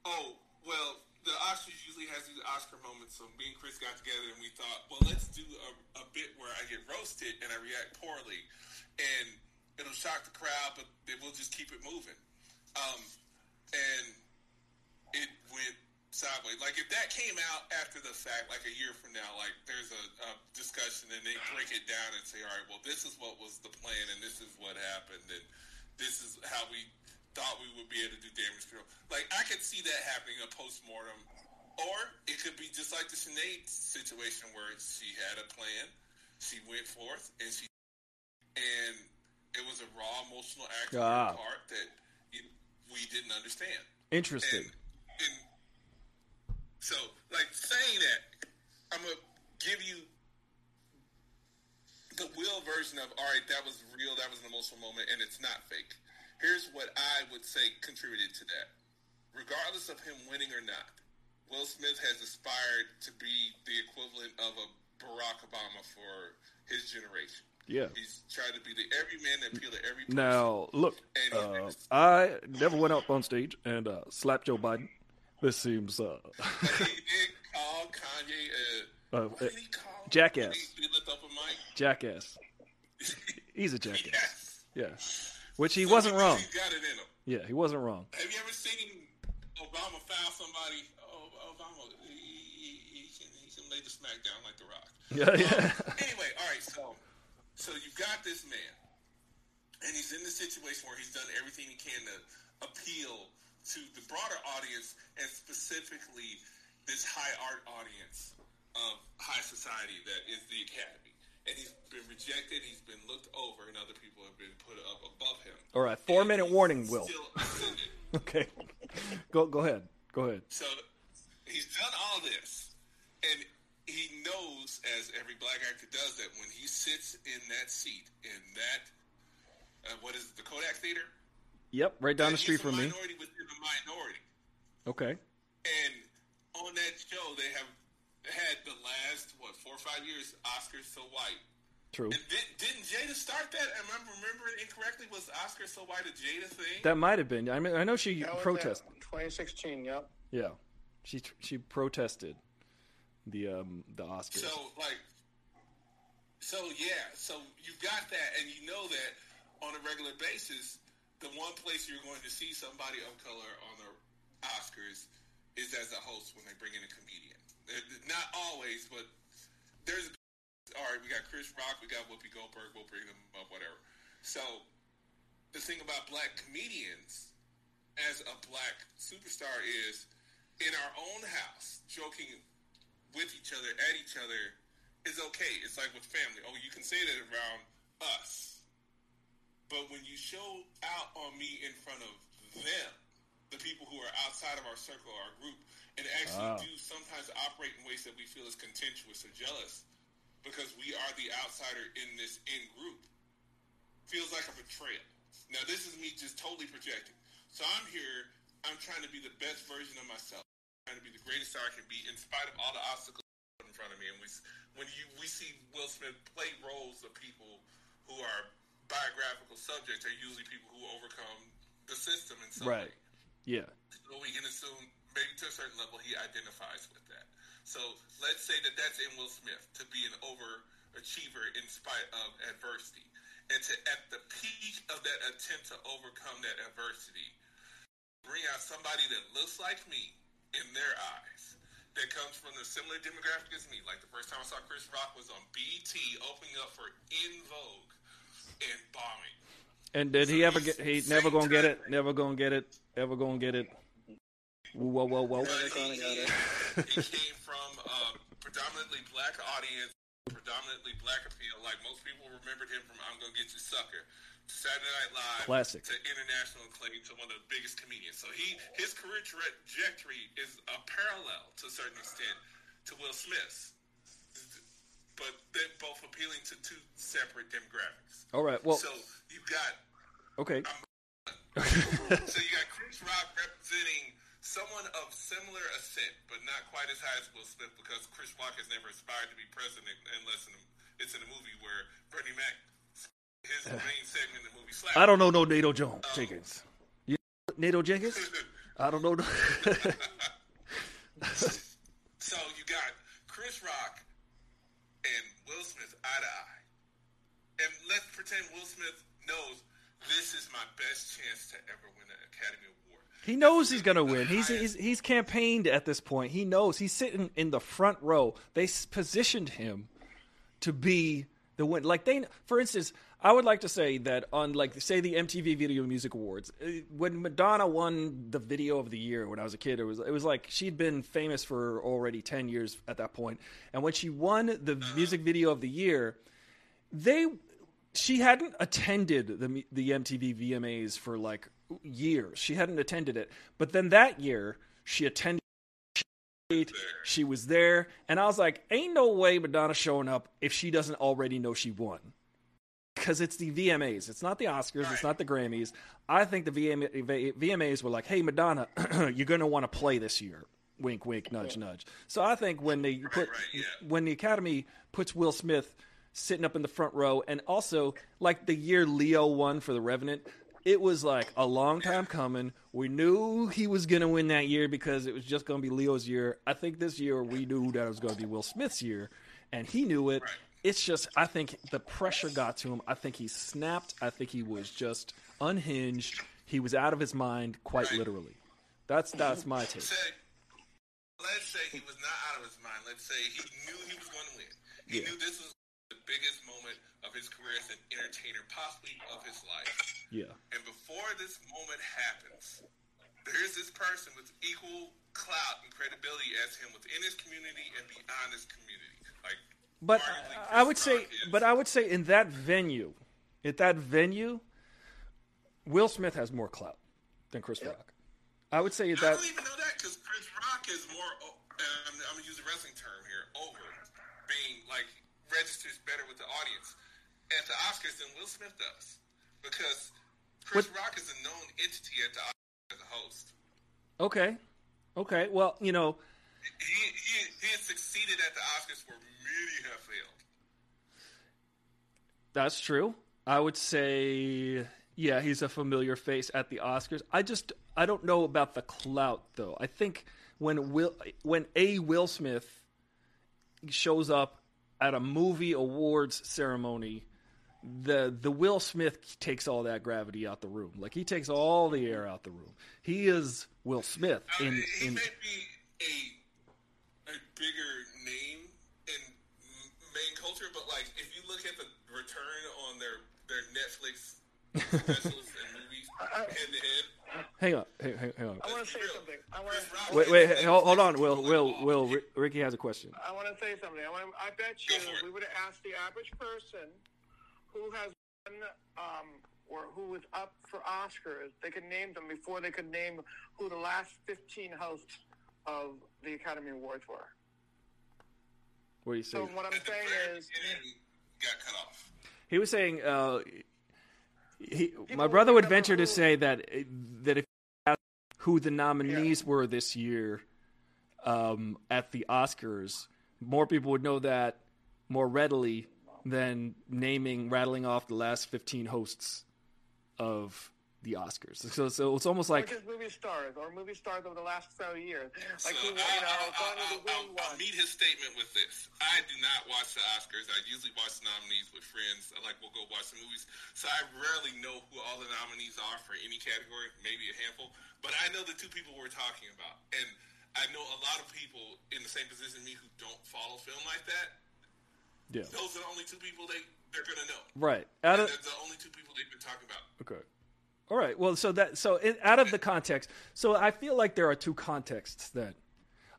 oh well, the Oscars usually has these Oscar moments. So me and Chris got together and we thought, well, let's do a, a bit where I get roasted and I react poorly, and it'll shock the crowd, but we'll just keep it moving. Um, and it went sideways. Like if that came out after the fact, like a year from now, like there's a, a discussion and they break it down and say, all right, well, this is what was the plan and this is what happened and this is how we thought we would be able to do damage control. Like I could see that happening a post mortem, or it could be just like the Sinead situation where she had a plan, she went forth and she and it was a raw emotional act Ah. part that you, we didn't understand. Interesting. And so, like saying that, I'm gonna give you the Will version of all right, that was real, that was an emotional moment, and it's not fake. Here's what I would say contributed to that. Regardless of him winning or not, Will Smith has aspired to be the equivalent of a Barack Obama for his generation. yeah. He's tried to be the everyman that appeal to every person. Now look, uh, I never went up on stage and uh, slapped Joe Biden. This seems uh, he did call Kanye a uh, what did he call him? jackass. He, he lift up a mic? jackass. He's a jackass. Yes. Yeah, which he wasn't wrong. He's got it in him. Yeah, he wasn't wrong. Have you ever seen Obama foul somebody? Oh, Obama, he, he, he, can, he can lay the smack down like The Rock. Yeah, yeah. Anyway, all right, so so you've got this man, and he's in the situation where he's done everything he can to appeal to the broader audience, and specifically this high art audience of high society that is the Academy. And he's been rejected, he's been looked over, and other people have been put up above him. All right, four And minute warning, Will. Okay, go go ahead. Go ahead. So he's done all this, and he knows, as every black actor does, that when he sits in that seat in that uh, what is it, the Kodak Theater, Yep, right down the street from me. minority within a minority. Okay. And on that show, they have had the last what four or five years Oscars so white. True. And did, didn't Jada start that? Am I remembering incorrectly? Was Oscar so white a Jada thing? That might have been. I mean, I know she That protested. it, 2016, yep. Yeah, she she protested the um the Oscars. So like, so yeah, so you got that, and you know that on a regular basis, the one place you're going to see somebody of color on the Oscars is as a host when they bring in a comedian. Not always, but there's. All right, we got Chris Rock, we got Whoopi Goldberg. We'll bring them up, whatever. So the thing about black comedians as a black superstar is in our own house, joking with each other, at each other, is okay. It's like with family. Oh, you can say that around us. But when you show out on me in front of them, the people who are outside of our circle, our group, and actually do sometimes operate in ways that we feel is contentious or jealous because we are the outsider in this in group, feels like a betrayal. Now, this is me just totally projecting. So I'm here, I'm trying to be the best version of myself, trying to be the greatest I can be in spite of all the obstacles in front of me. And we, when you we see Will Smith play roles of people who are biographical subjects, are usually people who overcome the system in some right. way. Yeah. So we can assume maybe to a certain level he identifies with that. So let's say that that's in Will Smith to be an overachiever in spite of adversity, and to at the peak of that attempt to overcome that adversity, bring out somebody that looks like me in their eyes. That comes from the similar demographic as me. Like the first time I saw Chris Rock was on BT opening up for En Vogue and bombing. And did he ever get? He never gonna get it. Never gonna get it. Ever gonna get it. Whoa, whoa, whoa. But he, he, he came from a predominantly black black audience, predominantly black appeal. Like most people remembered him from "I'm Gonna Get You, Sucker." Saturday Night Live, Classic. to international acclaim to one of the biggest comedians. So he his career trajectory is a parallel to a certain extent to Will Smith's, but they're both appealing to two separate demographics. All right. Well, so you got okay. so you got Chris Rock representing someone of similar ascent, but not quite as high as Will Smith because Chris Rock has never aspired to be president unless in a, it's in a movie where Bernie Mac his main segment in the movie Slap. Um, I don't know no NATO Jones Jenkins. You NATO Jenkins? I don't know. so you got Chris Rock and Will Smith eye to eye. And let's pretend Will Smith knows this is my best chance to ever win an Academy Award. He knows he's going to win. He's, he's he's campaigned at this point. He knows he's sitting in the front row. They positioned him to be the win. Like they, for instance, I would like to say that on like say the MTV Video Music Awards, uh, when Madonna won the Video of the Year when I was a kid, it was it was like she'd been famous for already ten years at that point, and when she won the Music Video of the Year, they she hadn't attended the the MTV VMAs for like years. She hadn't attended it, but then that year she attended. She was there, and I was like, "Ain't no way Madonna showing up if she doesn't already know she won." Because it's the VMAs, it's not the Oscars, it's not the Grammys. I think the VMA, VMAs were like, "Hey, Madonna, you're going to want to play this year." Wink, wink, nudge, nudge. So I think when they put right, yeah. when the Academy puts Will Smith sitting up in the front row, and also like the year Leo won for The Revenant, it was like a long time coming. We knew he was going to win that year because it was just going to be Leo's year. I think this year we knew that it was going to be Will Smith's year, and he knew it. It's just, I think the pressure got to him. I think he snapped. I think he was just unhinged. He was out of his mind, quite literally. That's that's my take. Say, let's say he was not out of his mind. Let's say he knew he was going to win. He Yeah. knew this was the biggest moment of his career as an entertainer, possibly of his life. Yeah. And before this moment happens, there's this person with equal clout and credibility as him within his community and beyond his community. Like, But arguably I would say, but I would say in that venue, at that venue, Will Smith has more clout than Chris Rock. I would say I that. I don't even know that because Chris Rock is more. o- Um, I'm gonna use a wrestling term here. Over being like registers better with the audience at the Oscars than Will Smith does because Chris What- Rock is a known entity at the Oscars as a host. Okay, okay. Well, you know, He he he has succeeded at the Oscars where many have failed. that's true. I would say, yeah, he's a familiar face at the Oscars. I just, I don't know about the clout though. I think when Will, when a Will Smith shows up at a movie awards ceremony, the the Will Smith takes all that gravity out the room. Like he takes all the air out the room. He is Will Smith I in mean, he in may be a a bigger name in m- main culture, but like if you look at the return on their their Netflix specials and movies head to head, hang on, hang, hang, hang on. I want to say real. something. I want to Wait, wait, hey, hold, hold on, Will, Will, Will. Ri- Ricky has a question. I want to say something. I want. I bet you we would have asked the average person who has won, um, or who was up for Oscars. They could name them before they could name who the last fifteen hosts of the Academy Awards were. What do you So what I'm at saying is, got cut off. He was saying, uh, he, my brother would remember venture to say that that if you ask who the nominees were this year um, at the Oscars, more people would know that more readily than naming, rattling off the last fifteen hosts of the Oscars. So, so it's almost like which is movie stars or movie stars over the last several years. So Like who, you know, I'll, I'll, I'll, I'll, I'll meet his statement with this. I do not watch the Oscars. I usually watch the nominees with friends. I like we'll go watch the movies. So I rarely know who all the nominees are for any category, maybe a handful. But I know the two people we're talking about. And I know a lot of people in the same position as me who don't follow film like that. yeah, Those are the only two people they, they're going to know. right. Out of, They're the only two people they've been talking about. Okay. All right. Well, so that so in, out of the context, so I feel like there are two contexts then.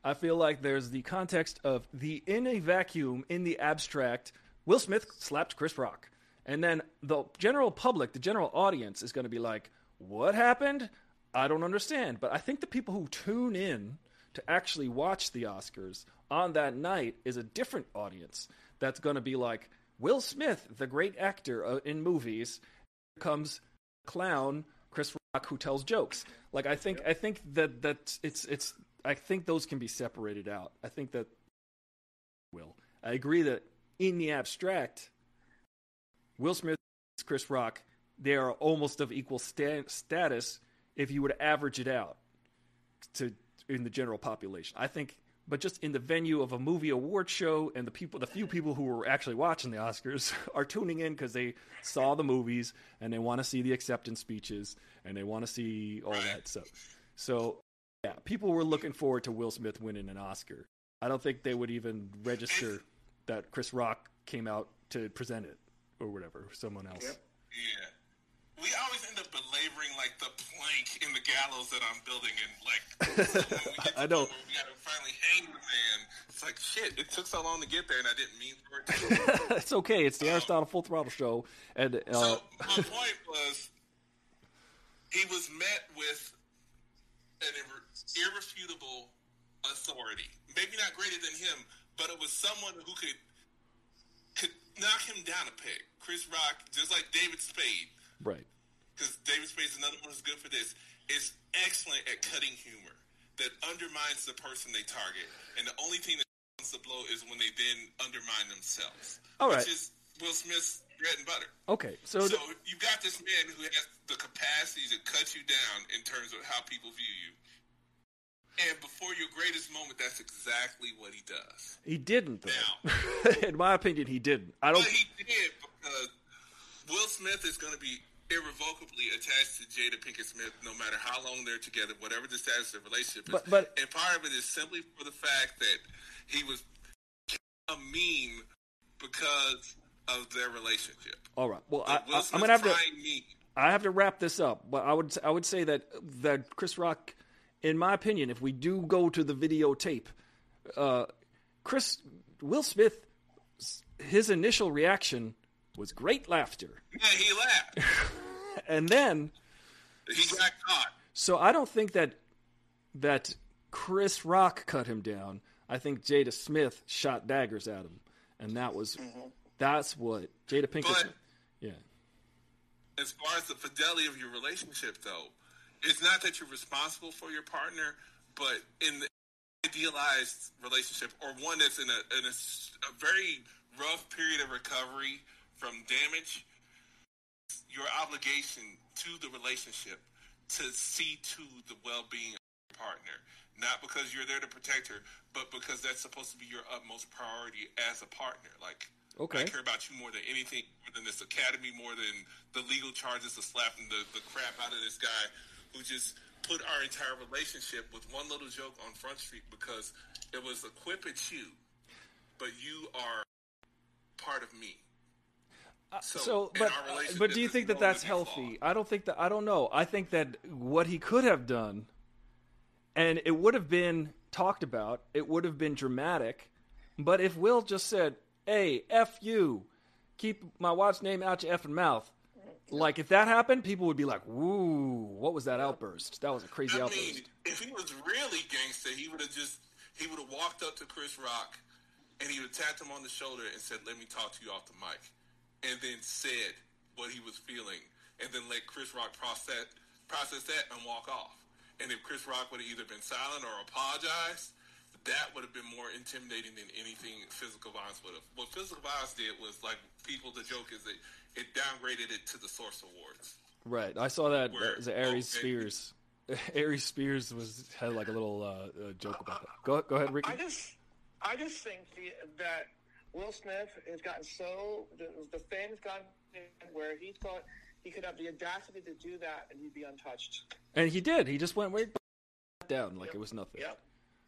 I feel like there's the context of the in a vacuum, in the abstract, Will Smith slapped Chris Rock. And then the general public, the general audience is going to be like, what happened? I don't understand. But I think the people who tune in to actually watch the Oscars on that night is a different audience that's going to be like, Will Smith, the great actor uh, in movies, comes clown Chris Rock who tells jokes. Like I think I think that that it's it's I think those can be separated out. I think that will. I agree that in the abstract, Will Smith, Chris Rock, they are almost of equal sta- status if you would average it out to in the general population. I think, but just in the venue of a movie award show, and the people, the few people who were actually watching the Oscars are tuning in because they saw the movies and they want to see the acceptance speeches and they want to see all that stuff. So, yeah, people were looking forward to Will Smith winning an Oscar. I don't think they would even register that Chris Rock came out to present it or whatever, someone else. Yep. Yeah. We always end up belaboring like the plank in the gallows that I'm building, and like so I know. we gotta finally hang the man. It's like shit. It took so long to get there, and I didn't mean for it to. it's okay. It's the Aristotle Full Throttle Show, and uh, So my point was, he was met with an irre- irrefutable authority. Maybe not greater than him, but it was someone who could could knock him down a peg. Chris Rock, just like David Spade, right. because David Spade is another one who's good for this, is excellent at cutting humor that undermines the person they target, and the only thing that wants to blow is when they then undermine themselves. All right. Which is Will Smith's bread and butter. Okay, so, So you've got this man who has the capacity to cut you down in terms of how people view you. And before your greatest moment, that's exactly what he does. he didn't, though. in my opinion, he didn't. I don't. But he did because Will Smith is going to be irrevocably attached to Jada Pinkett Smith no matter how long they're together, whatever the status of the relationship is. But- but- and part of it is simply for the fact that he was a meme because of their relationship. All right. Well, I, I, I'm gonna have to. I have to wrap this up, but I would I would say that that Chris Rock, in my opinion, if we do go to the videotape, uh, Chris Will Smith, his initial reaction was great laughter, Yeah, he laughed. and then he got caught. so I don't think that that Chris Rock cut him down. I think Jada Smith shot daggers at him, and that was mm-hmm. that's what Jada Pinkett. But- yeah. as far as the fidelity of your relationship, though, it's not that you're responsible for your partner, but in the idealized relationship or one that's in a, in a a very rough period of recovery from damage, your obligation to the relationship to see to the well-being of your partner. Not because you're there to protect her, but because that's supposed to be your utmost priority as a partner. Like, Okay. I care about you more than anything, more than this academy, more than the legal charges of slapping the, the crap out of this guy who just put our entire relationship with one little joke on Front Street because it was a quip at you, but you are part of me. Uh, so, So, but but do you think that that's healthy? flawed. I don't think that. I don't know. I think that what he could have done, and it would have been talked about. It would have been dramatic. But if Will just said, "Hey, f you," keep my wife's name out your effing mouth. Like if that happened, people would be like, "Woo, what was that outburst? That was a crazy I outburst." mean, if he was really gangster, he would have just he would have walked up to Chris Rock and he would have tapped him on the shoulder and said, "Let me talk to you off the mic," and then said what he was feeling, and then let Chris Rock process process that and walk off. And if Chris Rock would have either been silent or apologized, that would have been more intimidating than anything physical violence would have. What physical violence did was like people. The joke is that it downgraded it to the Source Awards. Right. I saw that. Where- That Aries okay. Spears. Aries Spears was had like a little uh, uh, joke about that. Go go ahead, Ricky. I just, I just think the, that Will Smith has gotten so the, the fame has gotten where he thought he could have the audacity to do that and he'd be untouched. And he did. He just went right down like it was nothing. Yep,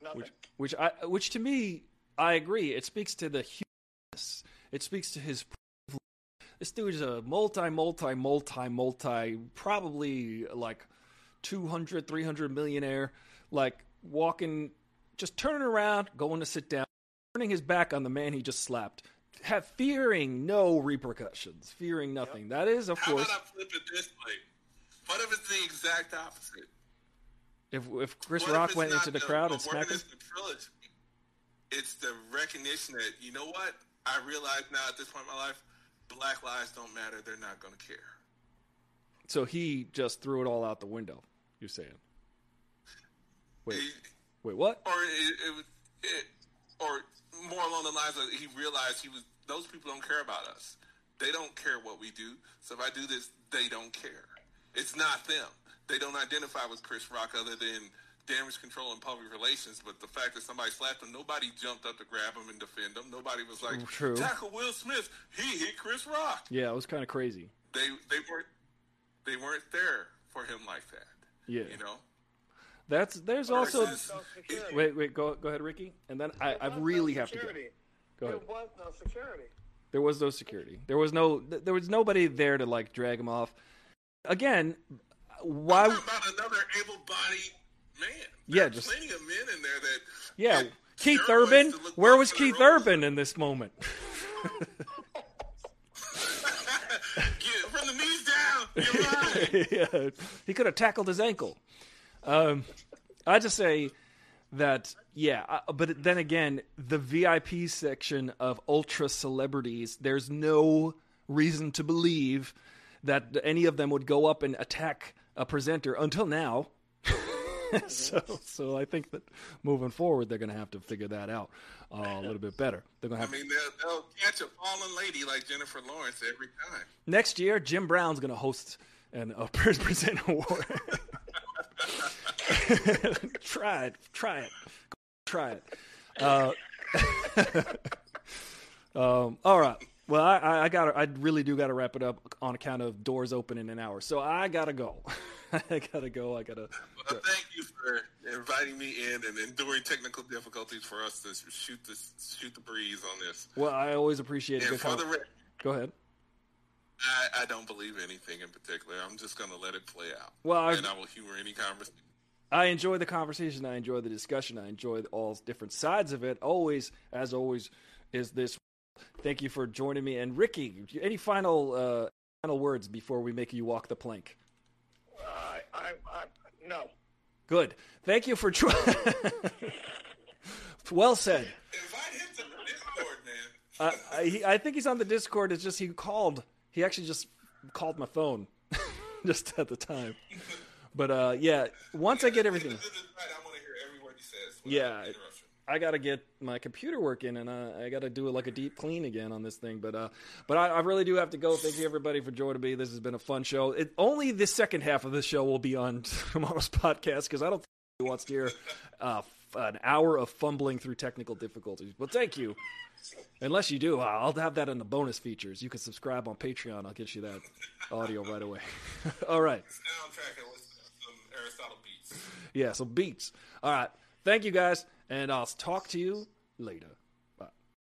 nothing. Which, which I, which to me, I agree. It speaks to the humanness. It speaks to his. privilege. This dude is a multi, multi, multi, multi, probably like 200, 300 millionaire, like walking just turning around, going to sit down, turning his back on the man he just slapped, have, fearing no repercussions, fearing nothing. That is, of How course, about I flip it this way? What if it's the exact opposite? if if Chris What Rock it's went into the crowd and smacked him. It's the recognition that you know what I realize now at this point in my life, black lives don't matter. They're not going to care. So he just threw it all out the window. You're saying? Wait, wait, what? or it, it, was- it, or more along the lines of he realized he was those people don't care about us. They don't care what we do. So if I do this, they don't care. It's not them. They don't identify with Chris Rock other than damage control and public relations. But the fact that somebody slapped him, nobody jumped up to grab him and defend him. Nobody was like, True. tackle Will Smith. He hit Chris Rock. Yeah, it was kind of crazy. They they weren't they weren't there for him like that. Yeah. You know. That's there's also. Versus- No. Wait, wait, go go ahead, Ricky, and then I, I really no have to go. Go ahead. There was no security. There was no security. There was no. There was nobody there to like drag him off. Again, why? About another able-bodied man. Yeah, There are just- plenty of men in there that. Yeah, that Keith Urban. Where was Keith. Urban in this moment? Get from the knees down. Yeah, he could have tackled his ankle. Um, I just say that yeah, uh, but then again, the VIP section of ultra celebrities, there's no reason to believe that any of them would go up and attack a presenter until now. so, so I think that moving forward, they're going to have to figure that out uh, a little bit better. They're going to have. I mean, they'll, they'll catch a fallen lady like Jennifer Lawrence every time. next year. Jim Brown's going to host and uh, present award. try it, try it, try it. Uh, um, all right. Well, I, I, I got. I really do got to wrap it up on account of doors open in an hour. So I gotta go. I gotta go. I gotta. Well, thank you for inviting me in and enduring technical difficulties for us to shoot this, shoot the breeze on this. Well, I always appreciate And for the record, go ahead. I, I don't believe anything in particular. I'm just going to let it play out. Well, I- and I will humor any conversation. I enjoy the conversation. I enjoy the discussion. I enjoy all different sides of it. Always, as always, is this. Thank you for joining me. And Ricky, any final uh, final words before we make you walk the plank? I, I, I, no. Good. Thank you for. Tr- well said. Invite him to the Discord, man. I, I, I think he's on the Discord. It's just he called. He actually just called my phone, just at the time. But uh, yeah, once I get everything. Right. I want to hear every word he says. Yeah. I gotta get my computer working, and uh, I gotta do like a deep clean again on this thing. But uh, but I, I really do have to go. Thank you everybody for joining me. This has been a fun show. It, only the second half of this show will be on tomorrow's podcast because I don't think he wants to hear uh, an hour of fumbling through technical difficulties. But thank you. Unless you do, I'll have that in the bonus features. You can subscribe on Patreon. I'll get you that audio right away. All right. Aristotle beats. Yeah, so beats. All right. Thank you guys, and I'll talk to you later.